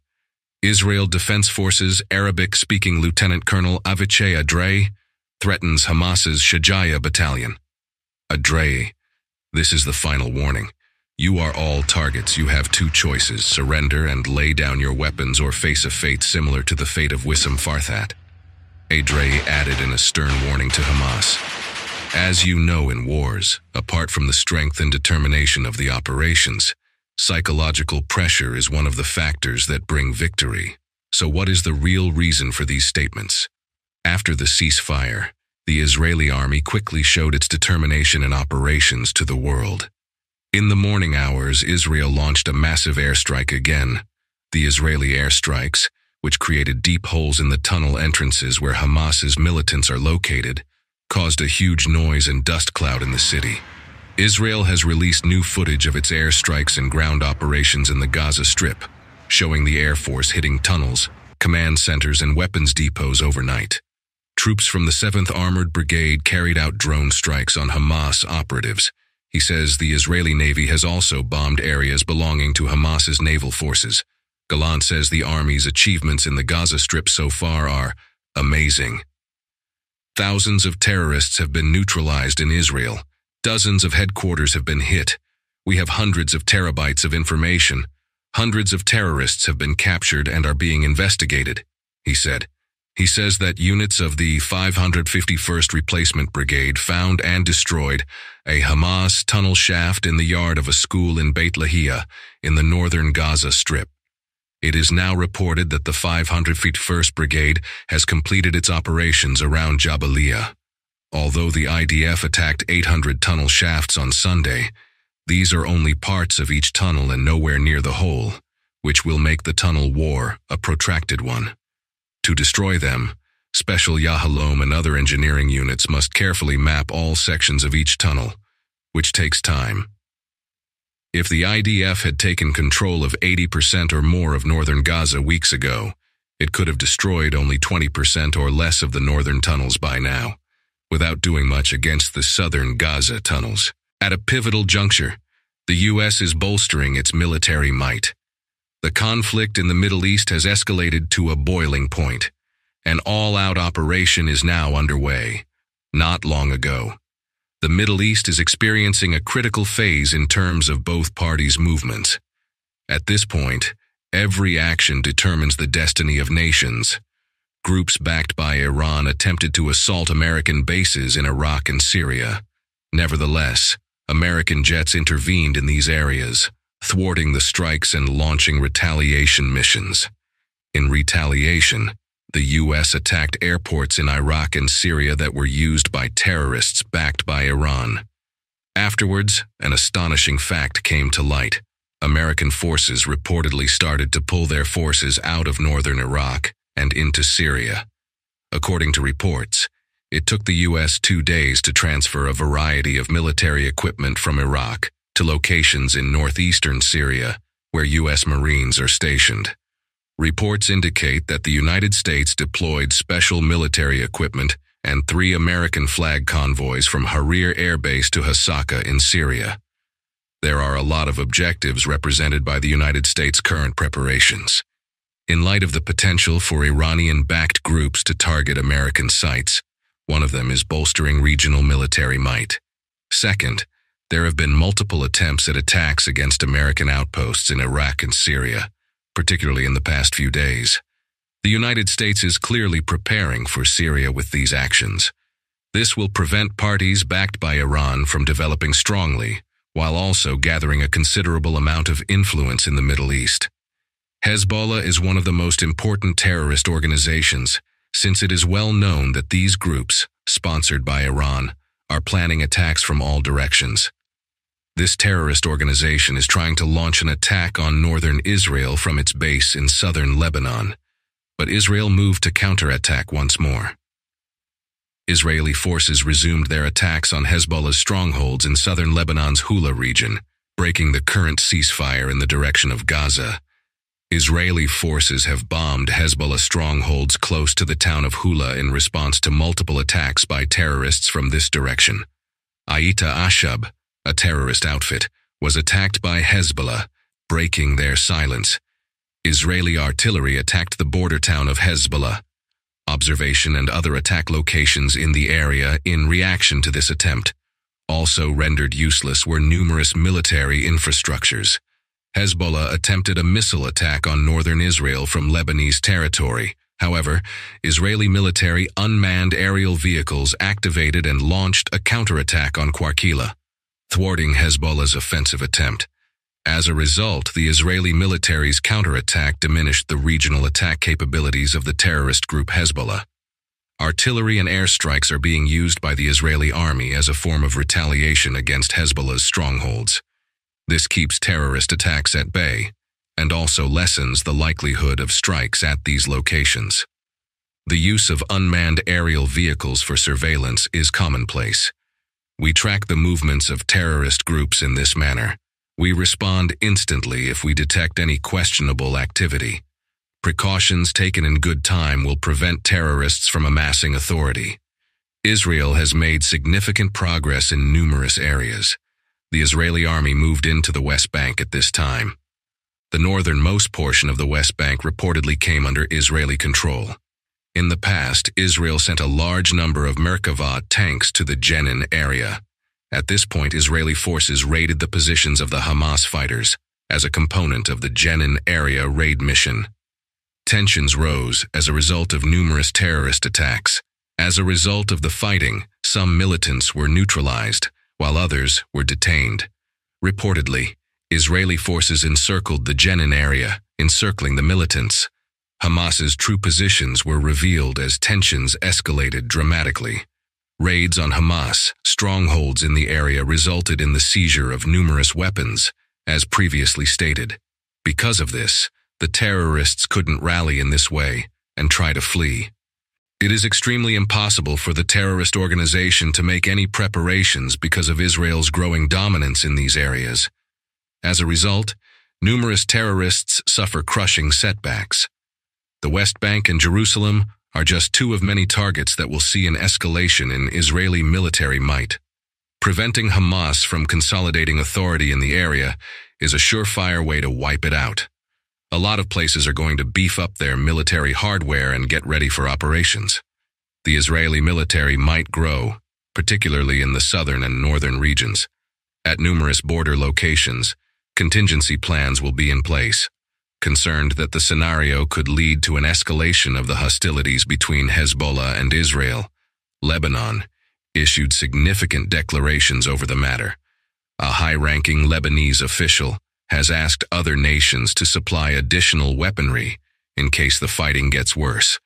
Israel Defense Forces Arabic-speaking Lieutenant Colonel Avichai Adrei threatens Hamas's Shajaya battalion. Adrei, this is the final warning. You are all targets. You have two choices, surrender and lay down your weapons or face a fate similar to the fate of Wissam Farhat. Adrei added in a stern warning to Hamas. As you know in wars, apart from the strength and determination of the operations, Psychological pressure is one of the factors that bring victory. So what is the real reason for these statements? After the ceasefire, the Israeli army quickly showed its determination in operations to the world. In the morning hours, Israel launched a massive airstrike again. The Israeli airstrikes, which created deep holes in the tunnel entrances where Hamas's militants are located, caused a huge noise and dust cloud in the city. Israel has released new footage of its airstrikes and ground operations in the Gaza Strip, showing the Air Force hitting tunnels, command centers, and weapons depots overnight. Troops from the 7th Armored Brigade carried out drone strikes on Hamas operatives. He says the Israeli Navy has also bombed areas belonging to Hamas's naval forces. Gallant says the Army's achievements in the Gaza Strip so far are amazing. Thousands of terrorists have been neutralized in Israel. Dozens of headquarters have been hit. We have hundreds of terabytes of information. Hundreds of terrorists have been captured and are being investigated, he said. He says that units of the 551st Replacement Brigade found and destroyed a Hamas tunnel shaft in the yard of a school in Beit Lahia in the northern Gaza Strip. It is now reported that the 551st Brigade has completed its operations around Jabalia. Although the IDF attacked 800 tunnel shafts on Sunday, these are only parts of each tunnel and nowhere near the whole, which will make the tunnel war a protracted one. To destroy them, Special Yahalom and other engineering units must carefully map all sections of each tunnel, which takes time. If the IDF had taken control of 80% or more of northern Gaza weeks ago, it could have destroyed only 20% or less of the northern tunnels by now without doing much against the southern Gaza tunnels. At a pivotal juncture, the U.S. is bolstering its military might. The conflict in the Middle East has escalated to a boiling point. An all-out operation is now underway. Not long ago, the Middle East is experiencing a critical phase in terms of both parties' movements. At this point, every action determines the destiny of nations. Groups backed by Iran attempted to assault American bases in Iraq and Syria. Nevertheless, American jets intervened in these areas, thwarting the strikes and launching retaliation missions. In retaliation, the U.S. attacked airports in Iraq and Syria that were used by terrorists backed by Iran. Afterwards, an astonishing fact came to light. American forces reportedly started to pull their forces out of northern Iraq and into Syria. According to reports, it took the U.S. two days to transfer a variety of military equipment from Iraq to locations in northeastern Syria, where U.S. Marines are stationed. Reports indicate that the United States deployed special military equipment and three American flag convoys from Harir Air Base to Hasaka in Syria. There are a lot of objectives represented by the United States' current preparations. In light of the potential for Iranian backed groups to target American sites, one of them is bolstering regional military might. Second, there have been multiple attempts at attacks against American outposts in Iraq and Syria, particularly in the past few days. The United States is clearly preparing for Syria with these actions. This will prevent parties backed by Iran from developing strongly, while also gathering a considerable amount of influence in the Middle East. Hezbollah is one of the most important terrorist organizations, since it is well known that these groups, sponsored by Iran, are planning attacks from all directions. This terrorist organization is trying to launch an attack on northern Israel from its base in southern Lebanon, but Israel moved to counterattack once more. Israeli forces resumed their attacks on Hezbollah's strongholds in southern Lebanon's Hula region, breaking the current ceasefire in the direction of Gaza. Israeli forces have bombed Hezbollah strongholds close to the town of Hula in response to multiple attacks by terrorists from this direction. Aita Ashab, a terrorist outfit, was attacked by Hezbollah, breaking their silence. Israeli artillery attacked the border town of Hezbollah. Observation and other attack locations in the area in reaction to this attempt. Also rendered useless were numerous military infrastructures. Hezbollah attempted a missile attack on northern Israel from Lebanese territory. However, Israeli military unmanned aerial vehicles activated and launched a counterattack on Qarqila, thwarting Hezbollah's offensive attempt. As a result, the Israeli military's counterattack diminished the regional attack capabilities of the terrorist group Hezbollah. Artillery and airstrikes are being used by the Israeli army as a form of retaliation against Hezbollah's strongholds. This keeps terrorist attacks at bay and also lessens the likelihood of strikes at these locations. The use of unmanned aerial vehicles for surveillance is commonplace. We track the movements of terrorist groups in this manner. We respond instantly if we detect any questionable activity. Precautions taken in good time will prevent terrorists from amassing authority. Israel has made significant progress in numerous areas. The Israeli army moved into the West Bank at this time. The northernmost portion of the West Bank reportedly came under Israeli control. In the past, Israel sent a large number of Merkava tanks to the Jenin area. At this point, Israeli forces raided the positions of the Hamas fighters as a component of the Jenin area raid mission. Tensions rose as a result of numerous terrorist attacks. As a result of the fighting, some militants were neutralized, while others were detained. Reportedly, Israeli forces encircled the Jenin area, encircling the militants. Hamas's true positions were revealed as tensions escalated dramatically. Raids on Hamas, strongholds in the area resulted in the seizure of numerous weapons, as previously stated. Because of this, the terrorists couldn't rally in this way and try to flee. It is extremely impossible for the terrorist organization to make any preparations because of Israel's growing dominance in these areas. As a result, numerous terrorists suffer crushing setbacks. The West Bank and Jerusalem are just two of many targets that will see an escalation in Israeli military might. Preventing Hamas from consolidating authority in the area is a surefire way to wipe it out. A lot of places are going to beef up their military hardware and get ready for operations. The Israeli military might grow, particularly in the southern and northern regions. At numerous border locations, contingency plans will be in place, concerned that the scenario could lead to an escalation of the hostilities between Hezbollah and Israel. Lebanon issued significant declarations over the matter. A high-ranking Lebanese official has asked other nations to supply additional weaponry in case the fighting gets worse.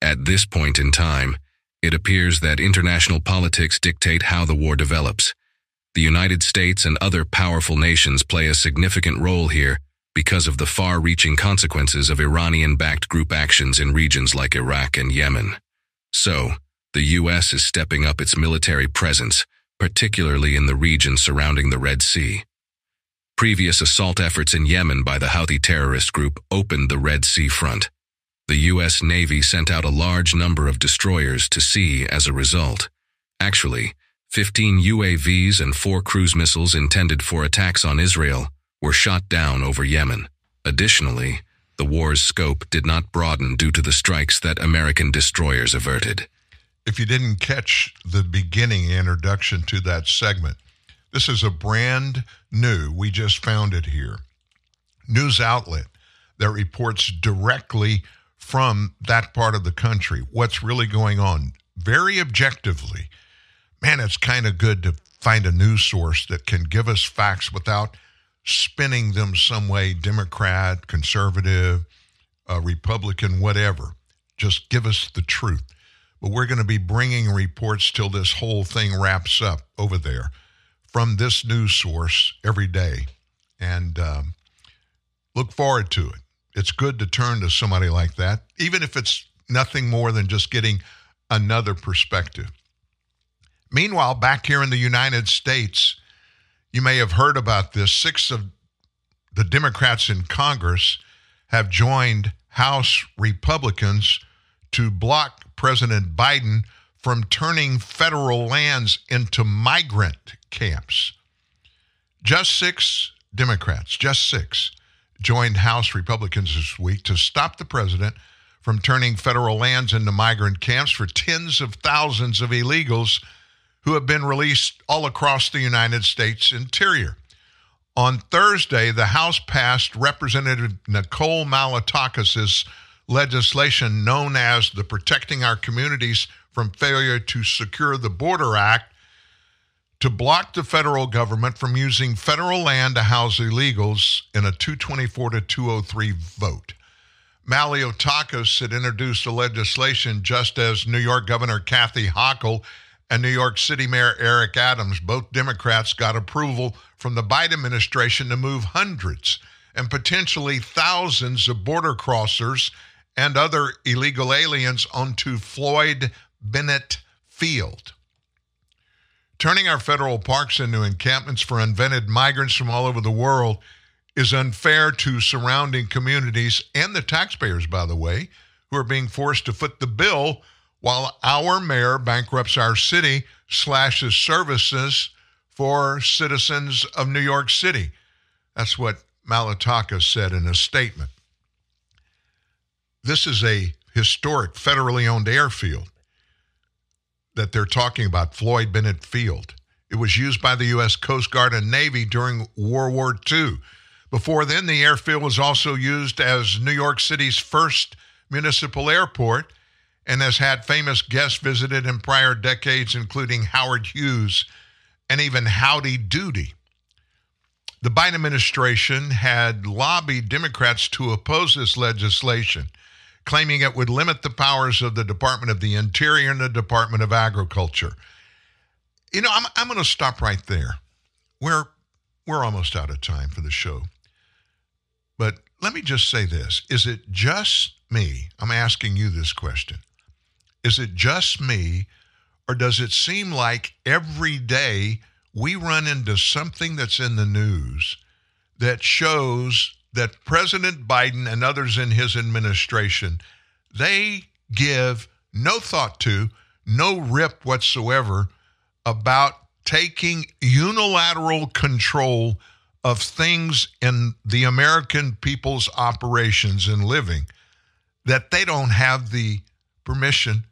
At this point in time, it appears that international politics dictate how the war develops. The United States and other powerful nations play a significant role here because of the far-reaching consequences of Iranian-backed group actions in regions like Iraq and Yemen. So, the U.S. is stepping up its military presence, particularly in the region surrounding the Red Sea. Previous assault efforts in Yemen by the Houthi terrorist group opened the Red Sea front. The U.S. Navy sent out a large number of destroyers to sea as a result. Actually, 15 UAVs and four cruise missiles intended for attacks on Israel were shot down over Yemen. Additionally, the war's scope did not broaden due to the strikes that American destroyers averted. If you didn't catch the beginning introduction to that segment, this is a brand new, we just found it here, news outlet that reports directly from that part of the country what's really going on very objectively. Man, it's kind of good to find a news source that can give us facts without spinning them some way Democrat, conservative, uh, Republican, whatever. Just give us the truth. But we're going to be bringing reports till this whole thing wraps up over there from this news source every day. And um, look forward to it. It's good to turn to somebody like that, even if it's nothing more than just getting another perspective. Meanwhile, back here in the United States, you may have heard about this. Six of the Democrats in Congress have joined House Republicans to block President Biden from turning federal lands into migrant camps. Just six Democrats, just six, joined House Republicans this week to stop the president from turning federal lands into migrant camps for tens of thousands of illegals who have been released all across the United States interior. On Thursday, the House passed Representative Nicole Malliotakis' legislation known as the Protecting Our Communities from Failure to Secure the Border Act to block the federal government from using federal land to house illegals in a 224 to 203 vote. Malliotakis had introduced the legislation just as New York Governor Kathy Hochul and New York City Mayor Eric Adams, both Democrats, got approval from the Biden administration to move hundreds and potentially thousands of border crossers and other illegal aliens onto Floyd Bennett Field. Turning our federal parks into encampments for unvetted migrants from all over the world is unfair to surrounding communities and the taxpayers, by the way, who are being forced to foot the bill while our mayor bankrupts our city, slashes services for citizens of New York City. That's what Malliotakis said in a statement. This is a historic federally owned airfield that they're talking about, Floyd Bennett Field. It was used by the U.S. Coast Guard and Navy during World War II. Before then, the airfield was also used as New York City's first municipal airport and has had famous guests visited in prior decades, including Howard Hughes and even Howdy Doody. The Biden administration had lobbied Democrats to oppose this legislation, claiming it would limit the powers of the Department of the Interior and the Department of Agriculture. You know, I'm, I'm going to stop right there. We're, we're almost out of time for the show. But let me just say this Is it just me? I'm asking you this question. Is it just me, or does it seem like every day we run into something that's in the news that shows that President Biden and others in his administration they give no thought to, no rip whatsoever about taking unilateral control of things in the American people's operations and living that they don't have the permission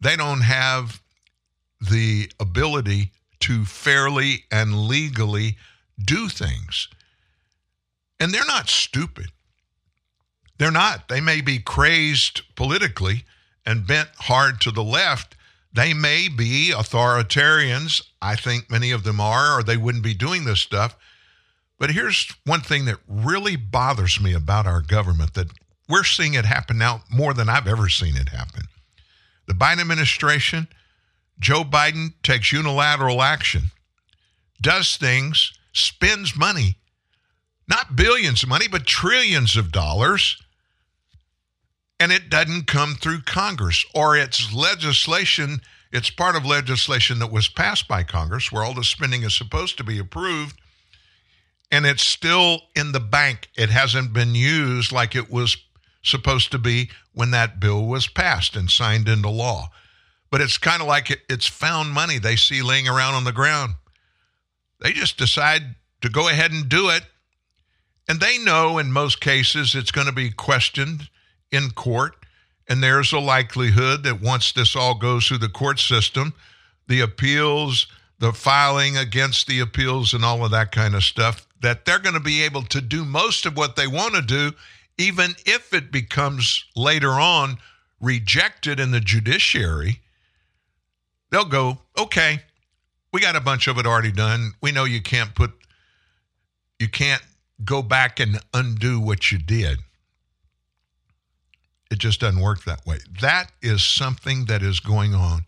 they don't have the ability to fairly and legally do things. And they're not stupid. They're not. They may be crazed politically and bent hard to the left. They may be authoritarians. I think many of them are, or they wouldn't be doing this stuff. But here's one thing that really bothers me about our government that we're seeing it happen now more than I've ever seen it happen. The Biden administration, Joe Biden takes unilateral action, does things, spends money, not billions of money, but trillions of dollars, and it doesn't come through Congress or it's legislation. It's part of legislation that was passed by Congress where all the spending is supposed to be approved, and it's still in the bank. It hasn't been used like it was supposed to be when that bill was passed and signed into law. but it's kind of like it, it's found money they see laying around on the ground. They just decide to go ahead and do it. And they know in most cases it's going to be questioned in court. And there's a likelihood that once this all goes through the court system, the appeals, the filing against the appeals, and all of that kind of stuff, that they're going to be able to do most of what they want to do, even if it becomes later on rejected in the judiciary. They'll go, okay, we got a bunch of it already done. We know you can't put, you can't go back and undo what you did. It just doesn't work that way. That is something that is going on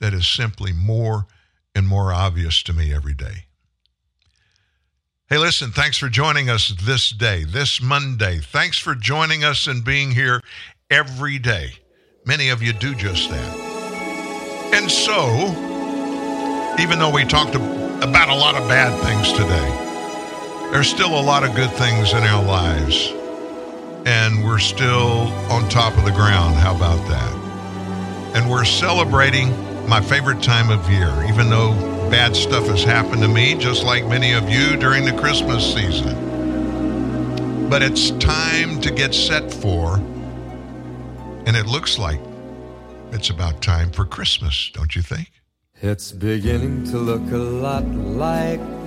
that is simply more and more obvious to me every day. Hey, listen, thanks for joining us this day, this Monday. Thanks for joining us and being here every day. Many of you do just that. And so, even though we talked about a lot of bad things today, there's still a lot of good things in our lives. And we're still on top of the ground. How about that? And we're celebrating my favorite time of year, even though bad stuff has happened to me, just like many of you during the Christmas season. But it's time to get set for, and it looks like it's about time for Christmas, don't you think? It's beginning to look a lot like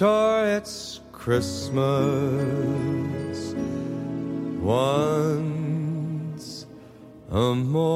Sure, it's Christmas once a more.